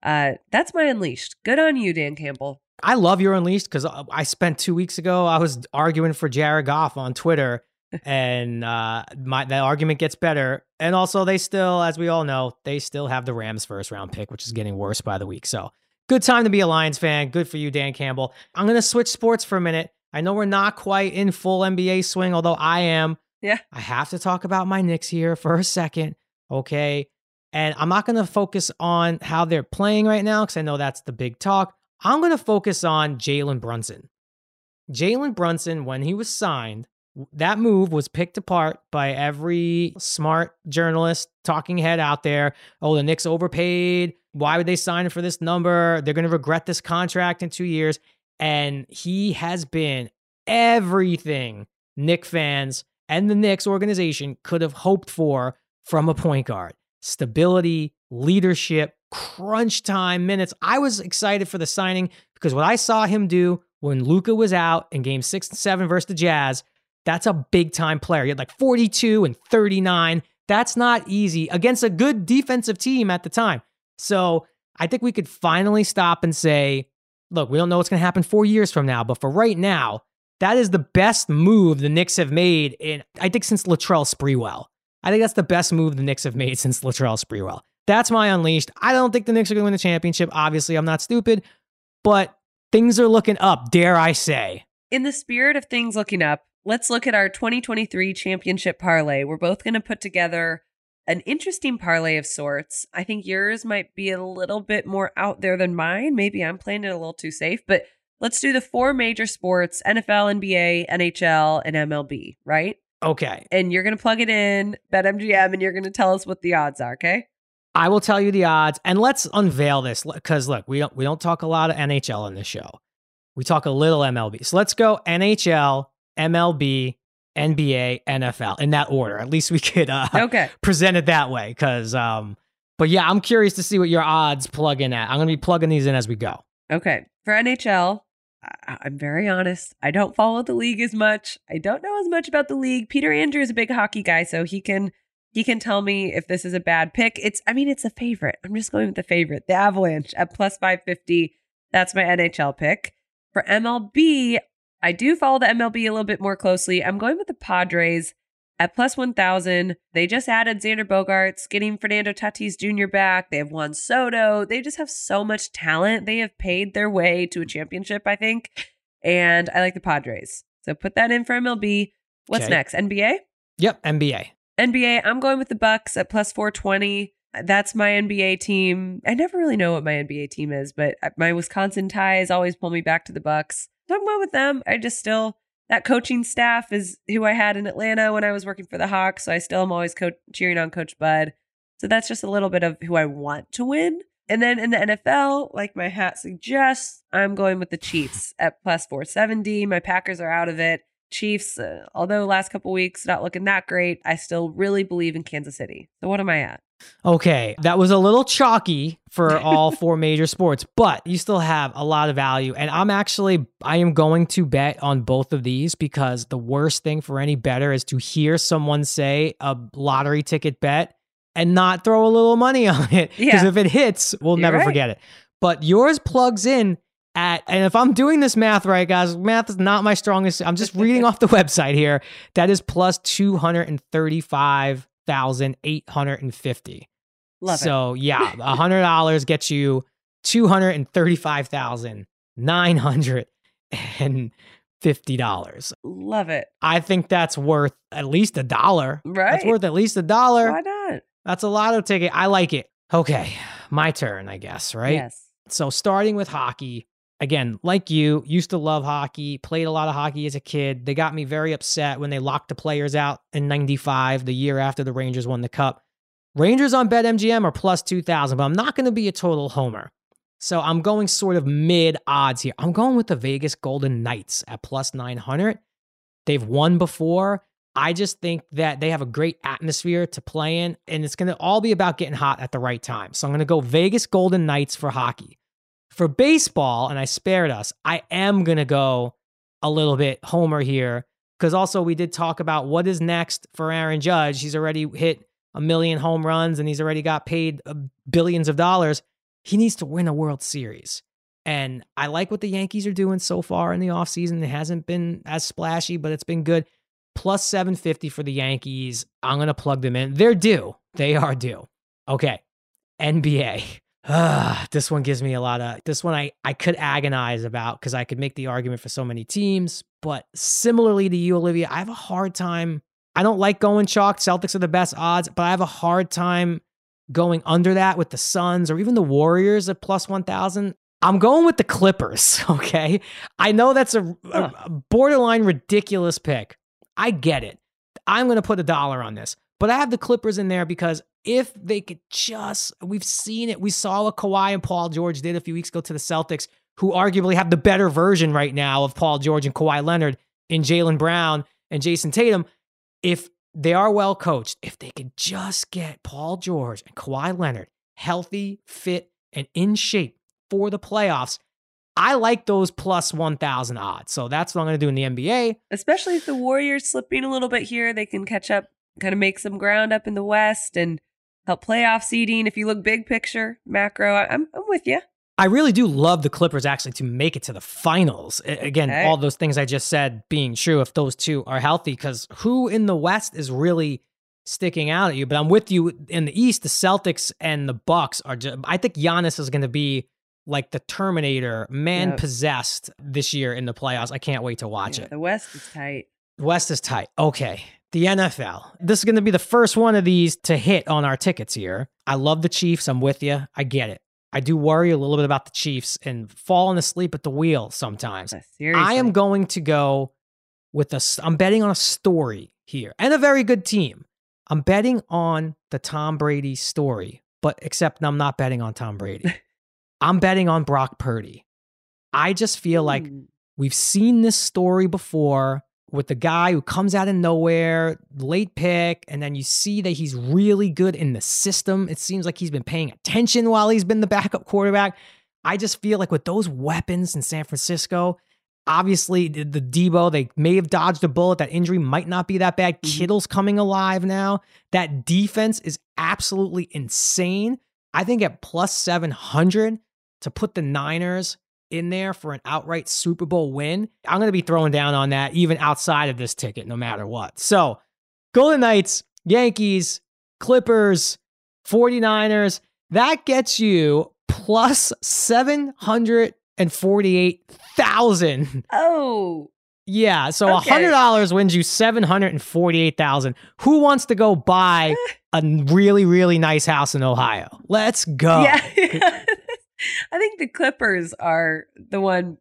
Uh, that's my unleashed. Good on you, Dan Campbell. I love your unleashed because I spent two weeks ago. I was arguing for Jared Goff on Twitter, and uh, my that argument gets better. And also, they still, as we all know, they still have the Rams first round pick, which is getting worse by the week. So, good time to be a Lions fan. Good for you, Dan Campbell. I'm gonna switch sports for a minute. I know we're not quite in full NBA swing, although I am. Yeah. I have to talk about my Knicks here for a second. Okay. And I'm not going to focus on how they're playing right now because I know that's the big talk. I'm going to focus on Jalen Brunson. Jalen Brunson, when he was signed, that move was picked apart by every smart journalist, talking head out there. Oh, the Knicks overpaid. Why would they sign him for this number? They're going to regret this contract in two years. And he has been everything Knick fans and the Knicks organization could have hoped for from a point guard stability, leadership, crunch time minutes. I was excited for the signing because what I saw him do when Luka was out in game six and seven versus the Jazz, that's a big time player. He had like 42 and 39. That's not easy against a good defensive team at the time. So I think we could finally stop and say, look, we don't know what's going to happen four years from now, but for right now, that is the best move the Knicks have made in, I think, since Latrell Sprewell. I think that's the best move the Knicks have made since Latrell Sprewell. That's my unleashed. I don't think the Knicks are going to win the championship. Obviously, I'm not stupid, but things are looking up, dare I say. In the spirit of things looking up, let's look at our 2023 championship parlay. We're both going to put together an interesting parlay of sorts. I think yours might be a little bit more out there than mine. Maybe I'm playing it a little too safe, but let's do the four major sports NFL, NBA, NHL, and MLB, right? Okay. And you're going to plug it in, BetMGM, and you're going to tell us what the odds are, okay? I will tell you the odds, and let's unveil this because look, we don't we don't talk a lot of NHL in this show. We talk a little MLB. So let's go NHL, MLB, NBA, NFL in that order. At least we [laughs] could uh, Okay. present it that way. Because, um, but yeah, I'm curious to see what your odds plug in at. I'm gonna be plugging these in as we go. Okay. For NHL, I- I'm very honest. I don't follow the league as much. I don't know as much about the league. Peter Andrew is a big hockey guy, so he can he can tell me if this is a bad pick. It's I mean, it's a favorite. I'm just going with the favorite, the Avalanche at plus 550. That's my NHL pick. For MLB, I do follow the MLB a little bit more closely. I'm going with the Padres at plus 1000. They just added Xander Bogaerts, getting Fernando Tatis Jr. back. They have Juan Soto. They just have so much talent. They have paid their way to a championship, I think. And I like the Padres. So put that in for MLB. What's Okay. next? NBA? Yep, NBA. NBA, I'm going with the Bucks at plus 420. That's my NBA team. I never really know what my NBA team is, but my Wisconsin ties always pull me back to the Bucks. I'm going with them. I just still that coaching staff is who I had in Atlanta when I was working for the Hawks, so I still am always co- cheering on Coach Bud. So that's just a little bit of who I want to win. And then in the NFL, like my hat suggests, I'm going with the Chiefs at plus 470. My Packers are out of it. Chiefs, uh, although last couple weeks not looking that great, I still really believe in Kansas City. So what am I at? Okay, that was a little chalky for [laughs] all four major sports, but you still have a lot of value. And I'm actually, I am going to bet on both of these because the worst thing for any bettor is to hear someone say a lottery ticket bet and not throw a little money [laughs] on it. Because Yeah. if it hits, we'll You're never right. forget it. But yours plugs in at, and if I'm doing this math right, guys, math is not my strongest. I'm just reading [laughs] off the website here. That is plus 235,850. Love it. so yeah, [laughs] a hundred dollars gets you two hundred and thirty-five thousand nine hundred and fifty dollars. Love it. I think that's worth at least a dollar. Right. That's worth at least a dollar. Why not? That's a lotto ticket. I like it. Okay, my turn, I guess, right? Yes. So starting with hockey, again, like you, used to love hockey, played a lot of hockey as a kid. They got me very upset when they locked the players out in 95, the year after the Rangers won the cup. Rangers on BetMGM are plus 2,000, but I'm not going to be a total homer. So I'm going sort of mid odds here. I'm going with the Vegas Golden Knights at plus 900. They've won before. I just think that they have a great atmosphere to play in, and it's going to all be about getting hot at the right time. So I'm going to go Vegas Golden Knights for hockey. For baseball, and I spared us, I am going to go a little bit homer here because also we did talk about what is next for Aaron Judge. He's already hit a million home runs and he's already got paid uh, billions of dollars. He needs to win a World Series. And I like what the Yankees are doing so far in the offseason. It hasn't been as splashy, but it's been good. Plus 750 for the Yankees. I'm going to plug them in. They're due. They are due. Okay. NBA. Uh, this one gives me a lot of this one I, I could agonize about because I could make the argument for so many teams. But similarly to you, Olivia, I have a hard time. I don't like going chalk. Celtics are the best odds, but I have a hard time going under that with the Suns or even the Warriors at plus 1,000. I'm going with the Clippers, [laughs] okay? I know that's a, a, a borderline ridiculous pick. I get it. I'm going to put a dollar on this, but I have the Clippers in there because if they could just, we've seen it. We saw what Kawhi and Paul George did a few weeks ago to the Celtics, who arguably have the better version right now of Paul George and Kawhi Leonard in Jaylen Brown and Jayson Tatum. If they are well coached, if they could just get Paul George and Kawhi Leonard healthy, fit, and in shape for the playoffs, I like those plus 1,000 odds. So that's what I'm going to do in the NBA. Especially if the Warriors slipping a little bit here, they can catch up, kind of make some ground up in the West and help playoff seeding. If you look big picture, macro, I'm, I'm with you. I really do love the Clippers actually to make it to the finals. Again, okay. all those things I just said being true if those two are healthy, because who in the West is really sticking out at you? But I'm with you in the East. The Celtics and the Bucks are. Just, I think Giannis is going to be like the Terminator, man yep. possessed this year in the playoffs. I can't wait to watch yeah, it. The West is tight. The West is tight. Okay. The NFL. This is going to be the first one of these to hit on our tickets here. I love the Chiefs. I'm with you. I get it. I do worry a little bit about the Chiefs and falling asleep at the wheel sometimes. Seriously. I am going to go with a, I'm betting on a story here and a very good team. I'm betting on the Tom Brady story, but except I'm not betting on Tom Brady. [laughs] I'm betting on Brock Purdy. I just feel like we've seen this story before with the guy who comes out of nowhere, late pick, and then you see that he's really good in the system. It seems like he's been paying attention while he's been the backup quarterback. I just feel like with those weapons in San Francisco, obviously the, the Deebo, they may have dodged a bullet. That injury might not be that bad. Mm-hmm. Kittle's coming alive now. That defense is absolutely insane. I think at plus 700 to put the Niners in there for an outright Super Bowl win, I'm going to be throwing down on that even outside of this ticket, no matter what. So, Golden Knights, Yankees, Clippers, 49ers, that gets you plus 748,000. Oh. Yeah, so a hundred dollars wins you seven hundred and forty-eight thousand. Who wants to go buy [laughs] a really, really nice house in Ohio? Let's go. Yeah. [laughs] I think the Clippers are the one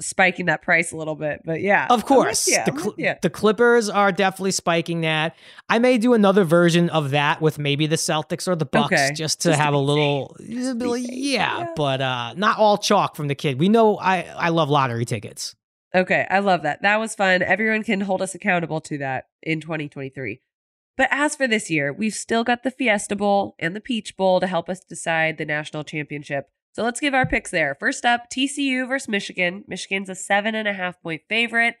spiking that price a little bit, but yeah, of course, yeah, the, cl- the, Clippers are definitely spiking that. I may do another version of that with maybe the Celtics or the Bucks, okay. just to just have a little, yeah, yeah, but uh, not all chalk from the kid. We know I I love lottery tickets. Okay, I love that. That was fun. Everyone can hold us accountable to that in 2023. But as for this year, we've still got the Fiesta Bowl and the Peach Bowl to help us decide the national championship. So let's give our picks there. First up, TCU versus Michigan. Michigan's a seven and a half point favorite.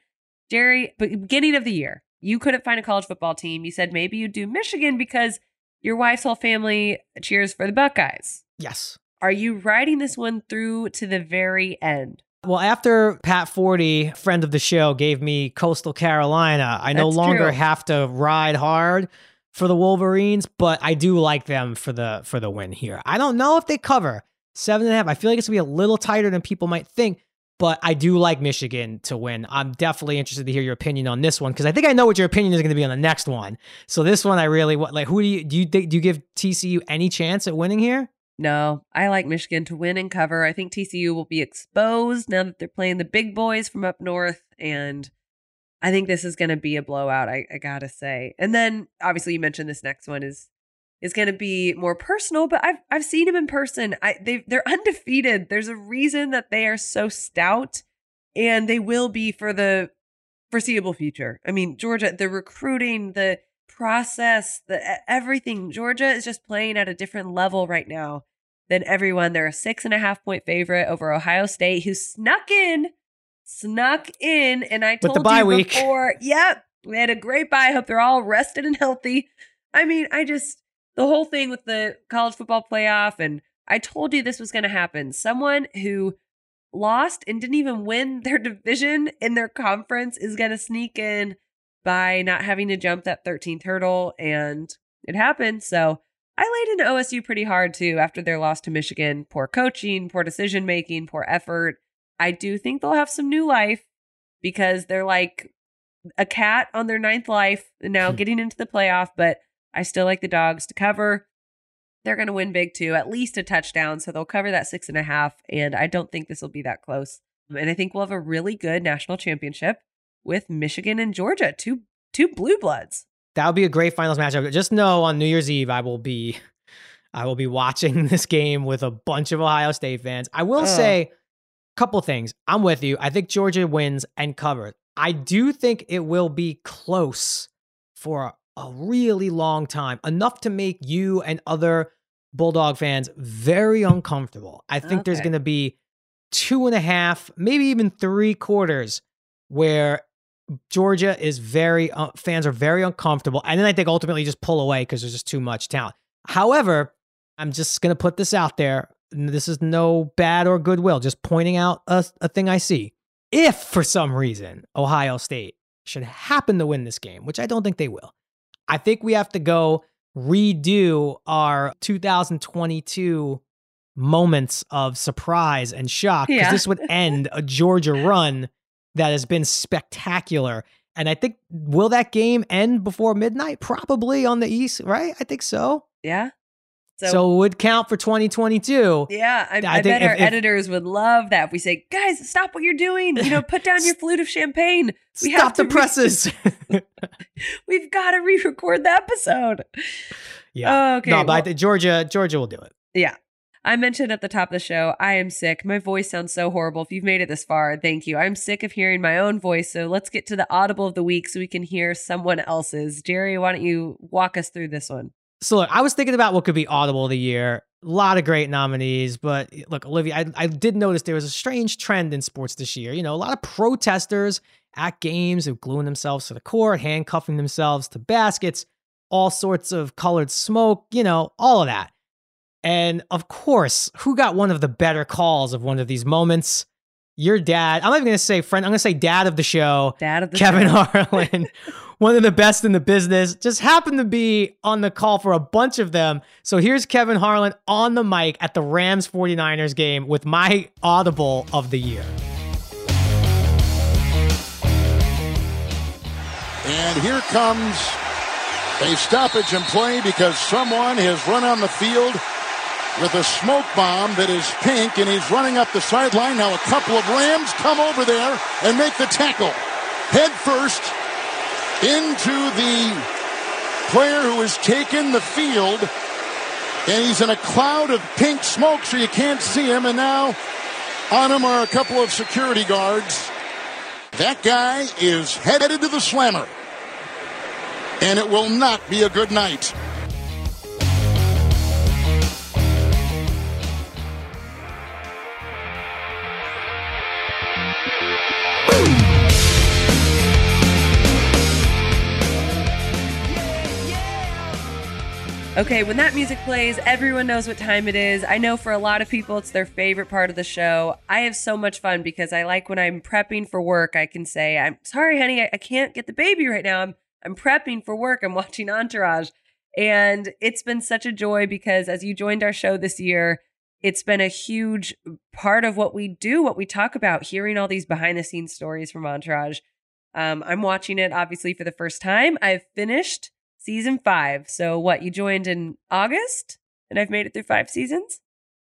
Jerry, beginning of the year, you couldn't find a college football team. You said maybe you'd do Michigan because your wife's whole family cheers for the Buckeyes. Yes. Are you riding this one through to the very end? Well, after Pat Forde, friend of the show, gave me Coastal Carolina, I no longer true. have to ride hard for the Wolverines, but I do like them for the for the win here. I don't know if they cover. Seven and a half. I feel like it's gonna be a little tighter than people might think, but I do like Michigan to win. I'm definitely interested to hear your opinion on this one because I think I know what your opinion is going to be on the next one. So this one, I really what like who do you do you think do you give TCU any chance at winning here? No, I like Michigan to win and cover. I think TCU will be exposed now that they're playing the big boys from up north. And I think this is going to be a blowout, I, I got to say. And then obviously you mentioned this next one is is going to be more personal, but I've I've seen him in person. I they they're undefeated. There's a reason that they are so stout and they will be for the foreseeable future. I mean, Georgia, the recruiting, the process, the everything. Georgia is just playing at a different level right now than everyone. They're a six and a half point favorite over Ohio State, who snuck in, snuck in, and I told With the bye you week. before. Yep, we had a great bye. Hope they're all rested and healthy. I mean, I just the whole thing with the college football playoff, and I told you this was going to happen. Someone who lost and didn't even win [laughs] their division in their conference is going to sneak in by not having to jump that 13th hurdle. And it happened. So I laid into OSU pretty hard too after their loss to Michigan. Poor coaching, poor decision making, poor effort. I do think they'll have some new life because they're like a cat on their ninth life now Hmm. getting into the playoff. But I still like the dogs to cover. They're going to win big too, at least a touchdown. So they'll cover that six and a half. And I don't think this will be that close. And I think we'll have a really good national championship with Michigan and Georgia, two two blue bloods. That would be a great finals matchup. Just know on New Year's Eve I will be I will be watching [laughs] this game with a bunch of Ohio State fans. I will Ugh. say a couple things. I'm with you. I think Georgia wins and covers. I do think it will be close for a really long time, enough to make you and other Bulldog fans very uncomfortable. I think there's going to be two and a half, maybe even three quarters where Georgia is very uh, fans are very uncomfortable, and then I think ultimately just pull away because there's just too much talent. However, I'm just gonna put this out there. This is no bad or goodwill, just pointing out a, a thing I see. If for some reason Ohio State should happen to win this game, which I don't think they will, I think we have to go redo our 2022 moments of surprise and shock because Yeah. this would end a Georgia run that has been spectacular. And I think will that game end before midnight? Probably on the East, right? I think so. Yeah. So, it would count for 2022. Yeah, I, I I, think bet our if- if- editors would love that if we say, "Guys, stop what you're doing! You know, [laughs] put down your flute of champagne. We Stop the re- presses. [laughs] [laughs] We've got to re-record the episode." yeah. Okay, No, but well- Georgia, Georgia will do it. Yeah. I mentioned at the top of the show, I am sick. My voice sounds so horrible. If you've made it this far, thank you. I'm sick of hearing my own voice. So let's get to the audible of the week so we can hear someone else's. Jerry, why don't you walk us through this one? So look, I was thinking about what could be audible of the year. A lot of great nominees, but eh, look, Olivia, I, I did notice there was a strange trend in sports this year. You know, a lot of protesters at games who gluing themselves to the court, handcuffing themselves to baskets, all sorts of colored smoke, you know, all of that. And of course, who got one of the better calls of one of these moments? Your dad. I'm not even going to say friend. I'm going to say dad of the show. Dad of the Kevin show. Harlan, [laughs] one of the best in the business, just happened to be on the call for a bunch of them. So here's Kevin Harlan on the mic at the Rams 49ers game with my audible of the year. And here comes a stoppage in play because someone has run on the field with a smoke bomb that is pink and he's running up the sideline. Now a couple of Rams come over there and make the tackle. Head first into the player who has taken the field. And he's in a cloud of pink smoke so you can't see him. And now on him are a couple of security guards. That guy is headed to the slammer. And it will not be a good night. Okay, when that music plays, everyone knows what time it is. I know for a lot of people, it's their favorite part of the show. I have so much fun because I like when I'm prepping for work, I can say, I'm sorry, honey, I, I can't get the baby right now. I'm, I'm prepping for work. I'm watching Entourage. And it's been such a joy because as you joined our show this year, it's been a huge part of what we do, what we talk about, hearing all these behind the scenes stories from Entourage. Um, I'm watching it obviously for the first time. I've finished season five. So what? You joined in August, and I've made it through five seasons.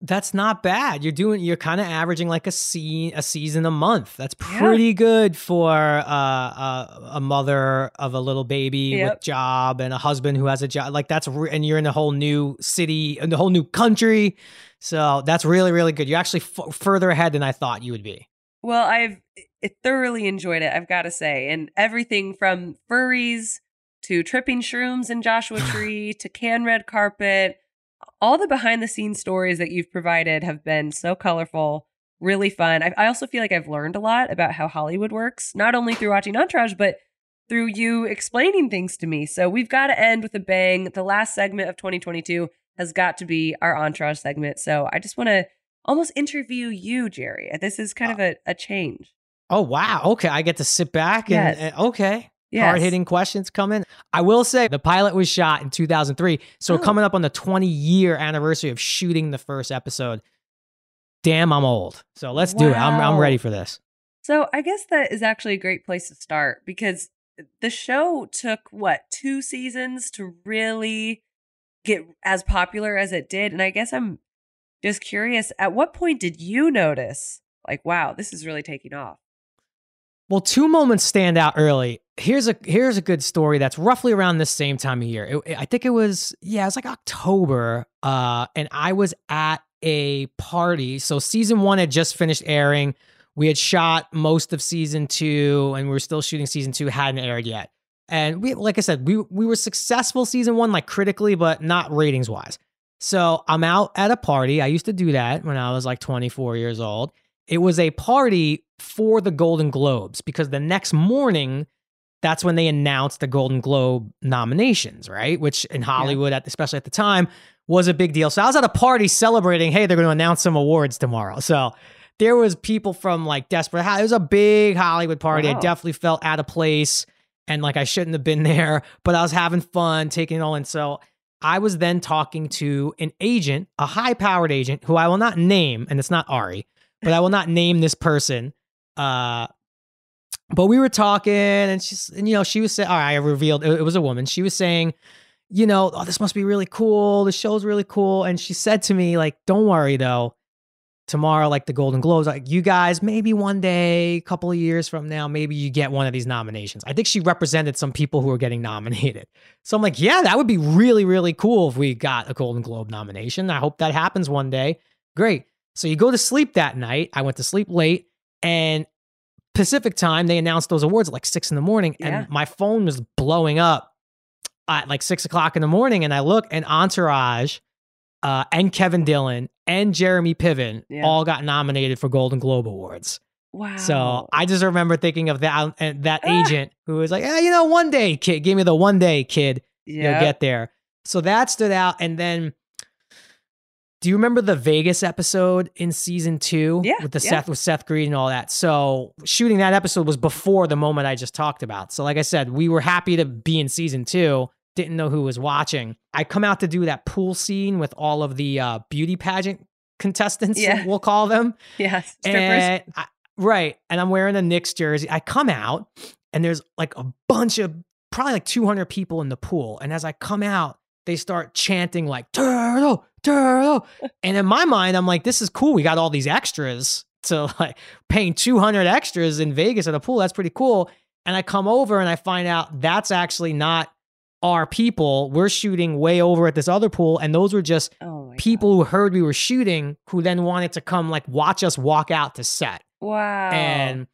That's not bad. You're doing. You're kind of averaging like a scene, a season a month. That's pretty yeah. good for uh, uh, a mother of a little baby yep. with job and a husband who has a job. Like that's re- and you're in a whole new city and a whole new country. So that's really really good. You're actually f- further ahead than I thought you would be. Well, I've thoroughly enjoyed it. I've got to say, and everything from furries to tripping shrooms in Joshua [laughs] Tree to Cannes red carpet all the behind the scenes stories that you've provided have been so colorful, really fun. I, I, also feel like I've learned a lot about how Hollywood works, not only through watching Entourage, but through you explaining things to me. So we've got to end with a bang. The last segment of 2022 has got to be our Entourage segment. So I just want to almost interview you, Jerry. This is kind uh of a, a change. Oh, wow. Okay. I get to sit back and, yes. and okay yes. hard hitting questions coming. I will say the pilot was shot in 2003. So oh. coming up on the 20 year anniversary of shooting the first episode. Damn, I'm old. So let's wow. do it. I'm, I'm ready for this. So I guess that is actually a great place to start because the show took what, two seasons to really get as popular as it did. And I guess I'm just curious at what point did you notice, like, wow, this is really taking off? Well, two moments stand out early. Here's a here's a good story that's roughly around the same time of year. It, I think it was yeah, it was like October, uh, and I was at a party. So season one had just finished airing. We had shot most of season two, and we were still shooting season two. hadn't aired yet. And we, like I said, we we were successful season one, like critically, but not ratings wise. So I'm out at a party. I used to do that when I was like 24 years old. It was a party for the Golden Globes because the next morning, that's when they announced the Golden Globe nominations, right? Which in Hollywood, yeah. especially at the time, was a big deal. So I was at a party celebrating, hey, they're going to announce some awards tomorrow. So there was people from like Desperate It was a big Hollywood party. Wow. I definitely felt out of place and like I shouldn't have been [laughs] there, but I was having fun, taking it all in. So I was then talking to an agent, a high powered agent who I will not name, and it's not Ari, but I will not name this person. Uh, but we were talking, and she's, and you know, she was saying, all right, I revealed it, it was a woman. She was saying, you know, oh, this must be really cool. The show's really cool. And she said to me, like, don't worry though. Tomorrow, like the Golden Globes, like you guys, maybe one day, a couple of years from now, maybe you get one of these nominations. I think she represented some people who were getting nominated. So I'm like, yeah, that would be really, really cool if we got a Golden Globe nomination. I hope that happens one day. Great. So you go to sleep that night. I went to sleep late and Pacific time, they announced those awards at like six in the morning, yeah. and my phone was blowing up at like six o'clock in the morning. And I look, and Entourage uh, and Kevin Dillon and Jeremy Piven yeah. all got nominated for Golden Globe Awards. Wow. So I just remember thinking of that and that ah. agent who was like, yeah, you know, one day, kid, give me the one day, kid, you'll get there. So that stood out. And then do you remember the Vegas episode in season two? Yeah. With the yeah. Seth with Seth Green and all that. So shooting that episode was before the moment I just talked about. So like I said, we were happy to be in season two. Didn't know who was watching. I come out to do that pool scene with all of the uh, beauty pageant contestants, yeah. we'll call them. Yes. Yeah, right. And I'm wearing a Knicks jersey. I come out and there's like a bunch of probably like 200 people in the pool. And as I come out, they start chanting like turtle, turtle. and in my mind, I'm like, this is cool. We got all these extras to like paying 200 extras in Vegas at a pool. That's pretty cool. And I come over and I find out that's actually not our people. We're shooting way over at this other pool. And those were just oh people God. who heard we were shooting who then wanted to come like watch us walk out to set. Wow. And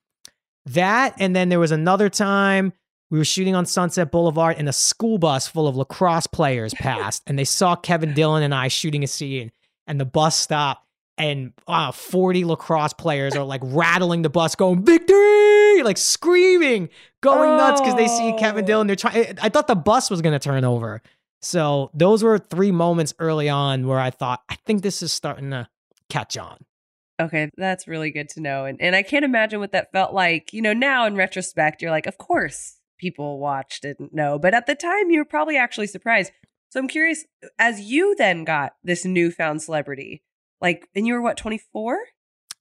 that, and then there was another time we were shooting on Sunset Boulevard and a school bus full of lacrosse players [laughs] passed and they saw Kevin Dillon and I shooting a scene and the bus stopped and uh, 40 lacrosse players are like rattling the bus going victory like screaming going oh. nuts because they see Kevin Dillon they're trying I thought the bus was going to turn over so those were three moments early on where I thought I think this is starting to catch on Okay, that's really good to know. And and I can't imagine what that felt like. You know, now in retrospect, you're like, of course, people watched didn't know. But at the time, you were probably actually surprised. So I'm curious, as you then got this newfound celebrity, like, and you were what, 24?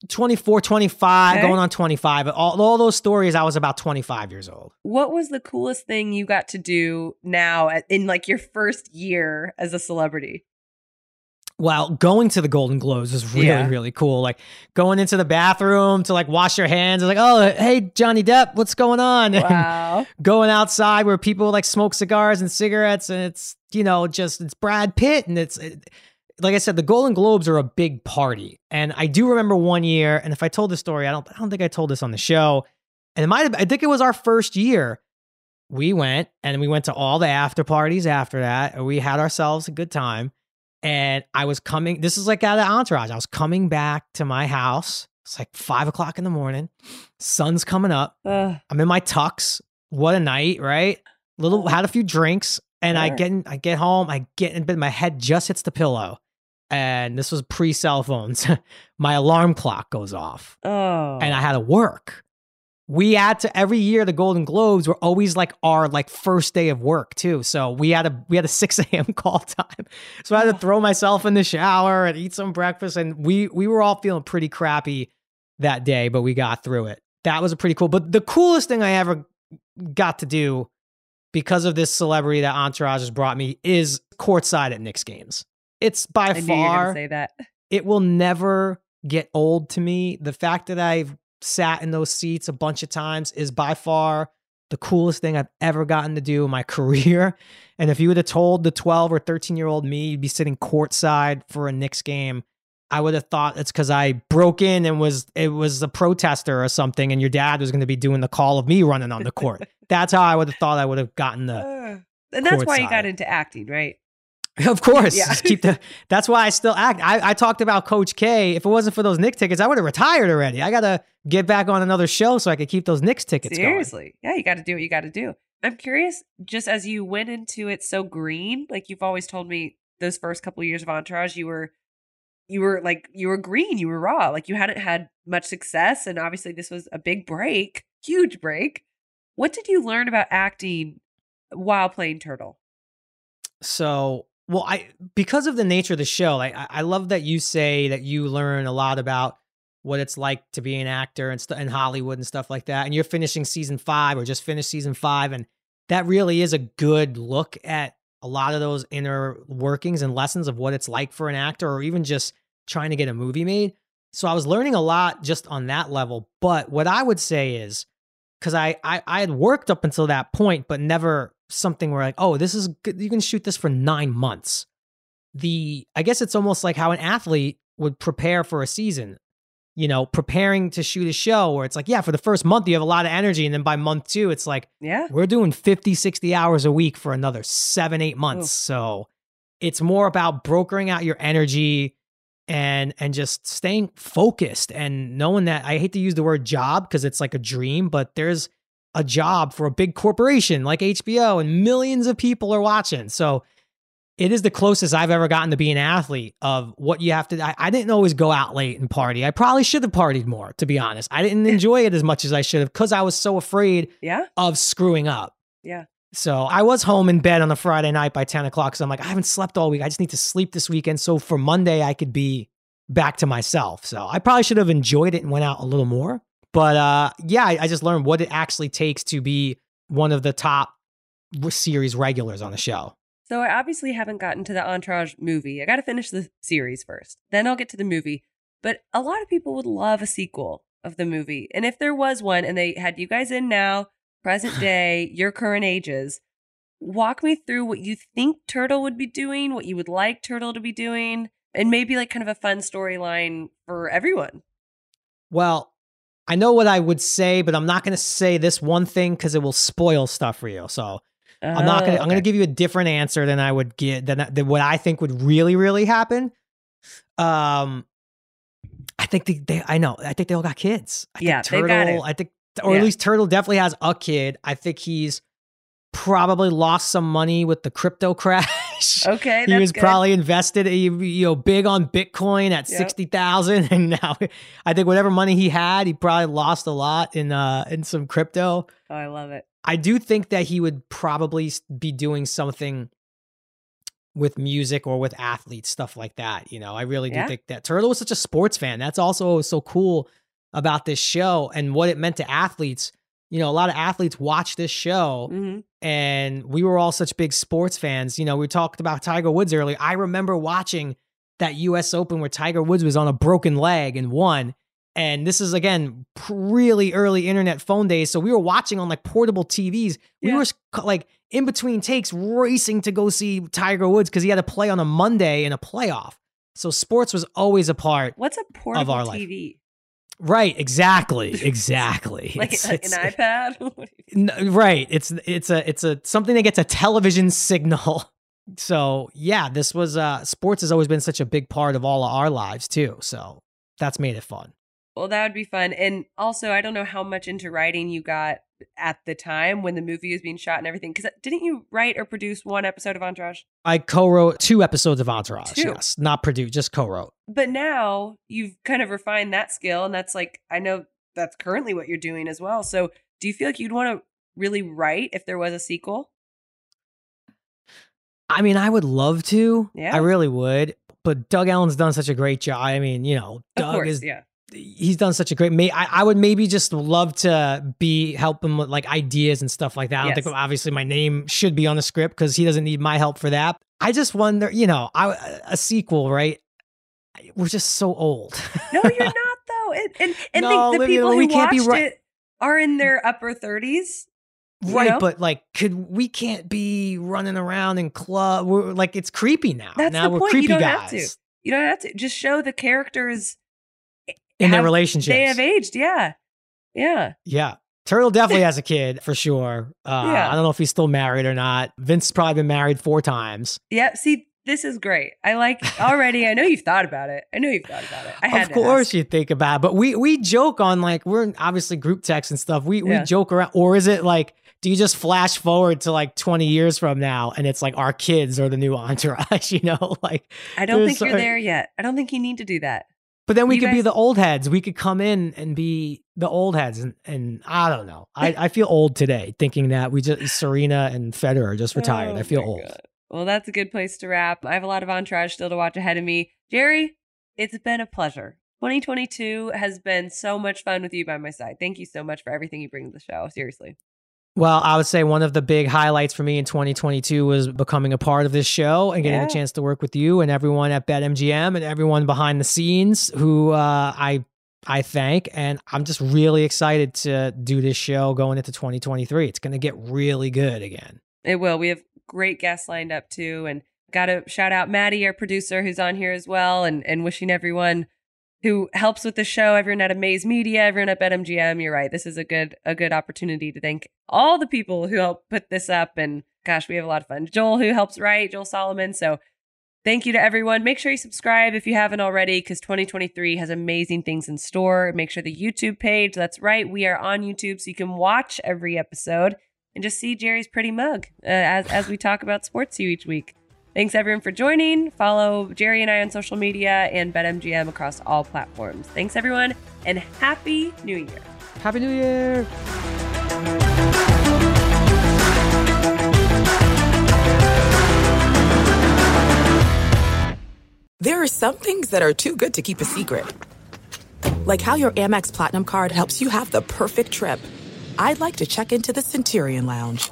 24, 25, okay. going on 25. All, all those stories, I was about 25 years old. What was the coolest thing you got to do now in like your first year as a celebrity? Well, going to the Golden Globes was really, Yeah. really cool. Like going into the bathroom to like wash your hands. Like, oh, hey, Johnny Depp, what's going on? [laughs] Wow. going outside where people like smoke cigars and cigarettes, and it's you know just it's Brad Pitt, and it's it, like I said, the Golden Globes are a big party. And I do remember one year, and if I told the story, I don't, I don't think I told this on the show, and it might have, I think it was our first year. We went and we went to all the after parties after that, and we had ourselves a good time. And I was coming, this is like out of the Entourage. I was coming back to my house. It's like five o'clock in the morning. Sun's coming up. Ugh. I'm in my tux. What a night, right? Little had a few drinks, and I get in, I get home. I get in bed. My head just hits the pillow, and this was pre cell phones. [laughs] my alarm clock goes off, oh. and I had to work. We had to every year the Golden Globes were always like our like first day of work too. So we had a we had a [laughs] six a.m. call time. So I had to oh. throw myself in the shower and eat some breakfast, and we we were all feeling pretty crappy that day, but we got through it. That was a pretty cool. But the coolest thing I ever got to do because of this celebrity that Entourage has brought me is courtside at Knicks games. It's by I knew you were far say that. it will never get old to me. The fact that I've sat in those seats a bunch of times is by far the coolest thing I've ever gotten to do in my [laughs] career. And if you would have told the 12 or 13 year old me you'd be sitting courtside for a Knicks game, I would have thought it's because I broke in and was it was a protester or something, and your dad was going to be doing the call of me running on the court. [laughs] That's how I would have thought I would have gotten the Ugh. and that's why you got into acting, right? [laughs] Of course. Yeah. Keep the that's why I still act. I, I talked about Coach K. If it wasn't for those Knicks tickets, I would have retired already. I gotta get back on another show so I could keep those Knicks tickets going. Seriously. Yeah, you got to do what you got to do. I'm curious, just as you went into it so green, like you've always told me those first couple of years of Entourage, you were you were like you were green, you were raw, like you hadn't had much success and obviously this was a big break, huge break. What did you learn about acting while playing Turtle? So well, I because of the nature of the show, I, I love that you say that you learn a lot about what it's like to be an actor and st- in Hollywood and stuff like that. And you're finishing season five or just finished season five, and that really is a good look at a lot of those inner workings and lessons of what it's like for an actor, or even just trying to get a movie made. So I was learning a lot just on that level. But what I would say is, because I, I I had worked up until that point, but never something where like, oh, this is good. You can shoot this for nine months. The I guess it's almost like how an athlete would prepare for a season. You know, preparing to shoot a show where it's like, yeah, for the first month you have a lot of energy, and then by month two, it's like, Yeah. we're doing 50, 60 hours a week for another seven, eight months. Oof. So it's more about brokering out your energy and and just staying focused and knowing that I hate to use the word job because it's like a dream, but there's a job for a big corporation like HBO and millions of people are watching. So it is the closest I've ever gotten to being an athlete of what you have to. I, I didn't always go out late and party. I probably should have partied more, to be honest. I didn't enjoy it as much as I should have because I was so afraid Yeah. of screwing up. Yeah. So I was home in bed on a Friday night by 10 o'clock. So I'm like, I haven't slept all week. I just need to sleep this weekend. So for Monday, I could be back to myself. So I probably should have enjoyed it and went out a little more. But uh, yeah, I, I just learned what it actually takes to be one of the top series regulars on the show. So I obviously haven't gotten to the Entourage movie. I got to finish the series first. Then I'll get to the movie. But a lot of people would love a sequel of the movie. And if there was one and they had you guys in now, present [sighs] day, your current ages, walk me through what you think Turtle would be doing, what you would like Turtle to be doing, and maybe like kind of a fun storyline for everyone. Well, I know what I would say, but I'm not going to say this one thing because it will spoil stuff for you. So I'm not gonna. Oh, I'm gonna give you a different answer than I would get than, than what I think would really, really happen. Um, I think they, they. I know. I think they all got kids. I Yeah, think Turtle. I think, or Yeah. at least Turtle definitely has a kid. I think he's probably lost some money with the crypto crash. Okay, he was good. probably invested, you know, big on Bitcoin at Yep. sixty thousand, [laughs] and now I think whatever money he had, he probably lost a lot in uh in some crypto. Oh, I love it. I do think that he would probably be doing something with music or with athletes, stuff like that. You know, I really do Yeah. think that Turtle was such a sports fan. That's also so cool about this show and what it meant to athletes. You know, a lot of athletes watch this show hmm and we were all such big sports fans. You know, we talked about Tiger Woods earlier. I remember watching that US Open where Tiger Woods was on a broken leg and won. And this is again really early internet phone days. So we were watching on like portable TVs. We Yeah. were like in between takes racing to go see Tiger Woods because he had to play on a Monday in a playoff. So sports was always a part. What's a portable our life. Right, exactly, [laughs] exactly. Like It's- an it's- iPad? [laughs] N- right. It's it's a it's a something that gets a television [laughs] signal. So yeah, this was uh sports has always been such a big part of all of our lives too. So that's made it fun. well, that would be fun. And also, I don't know how much into writing you got at the time when the movie was being shot and everything. Because uh, didn't you write or produce one episode of Entourage? I co-wrote two episodes of Entourage. Two. Yes, not produced, just co-wrote. But now you've kind of refined that skill, and that's like I know that's currently what you're doing as well. So, do you feel like you'd want to really write if there was a sequel? I mean, I would love to. Yeah. I really would. But Doug Ellin's done such a great job. I mean, you know, Doug course, is yeah. He's done such a great may I, I would maybe just love to be help him with like ideas and stuff like that. I don't Yes. think obviously my name should be on the script because he doesn't need my help for that. I just wonder, you know, I a sequel, right? We're just so old. No, you're [laughs] not though. And and, and No, the, the people who watched right- it are in mm. their upper thirties. Right, know? but like could we can't be running around in club we're like it's creepy now. That's now the we're point. creepy You don't guys have to. You don't have to. Just show the characters in their relationships. They have aged. Yeah, yeah. Yeah. Turtle definitely has a kid for sure. Uh, Yeah. I don't know if he's still married or not. Vince's probably been married four times. Yep. See, this is great. I like already. I know you've thought about it. I know you've thought about it. I had of course ask. you think about it, but we we joke on like we're obviously group text and stuff. We Yeah. we joke around, or is it like do you just flash forward to like twenty years from now and it's like our kids are the new [laughs] entourage? You know, like I don't think you're there yet. I don't think you need to do that. But then we You could be the old heads. We could come in and be the old heads, and, and I don't know. I, [laughs] I feel old today thinking that we just Serena and Federer just retired. Oh I feel old. God. Well, that's a good place to wrap. I have a lot of entourage still to watch ahead of me. Jerry, it's been a pleasure. 2022 has been so much fun with you by my side. Thank you so much for everything you bring to the show. Seriously. Well, I would say one of the big highlights for me in 2022 was becoming a part of this show and getting Yeah. a chance to work with you and everyone at BetMGM and everyone behind the scenes who uh, I I thank. And I'm just really excited to do this show going into 2023. It's going to get really good again. It will. We have great guests lined up too. And got to shout out Maddie, our producer, who's on here as well, and, and wishing everyone who helps with the show, everyone at Amaze Media, everyone at BetMGM. You're right. This is a good a good opportunity to thank all the people who helped put this up. And gosh, we have a lot of fun. Joel, who helps write, Joel Solomon. So thank you to everyone. Make sure you subscribe if you haven't already, because 2023 has amazing things in store. Make sure the YouTube page, that's right, we are on YouTube, so you can watch every episode and just see Jerry's pretty mug uh, as as we talk about sports you each week. Thanks everyone for joining. Follow Jerry and I on social media and BetMGM across all platforms. Thanks everyone, and happy New Year. Happy New Year. There are some things that are too good to keep a secret. Like how your Amex Platinum card helps you have the perfect trip. I'd like to check into the Centurion Lounge.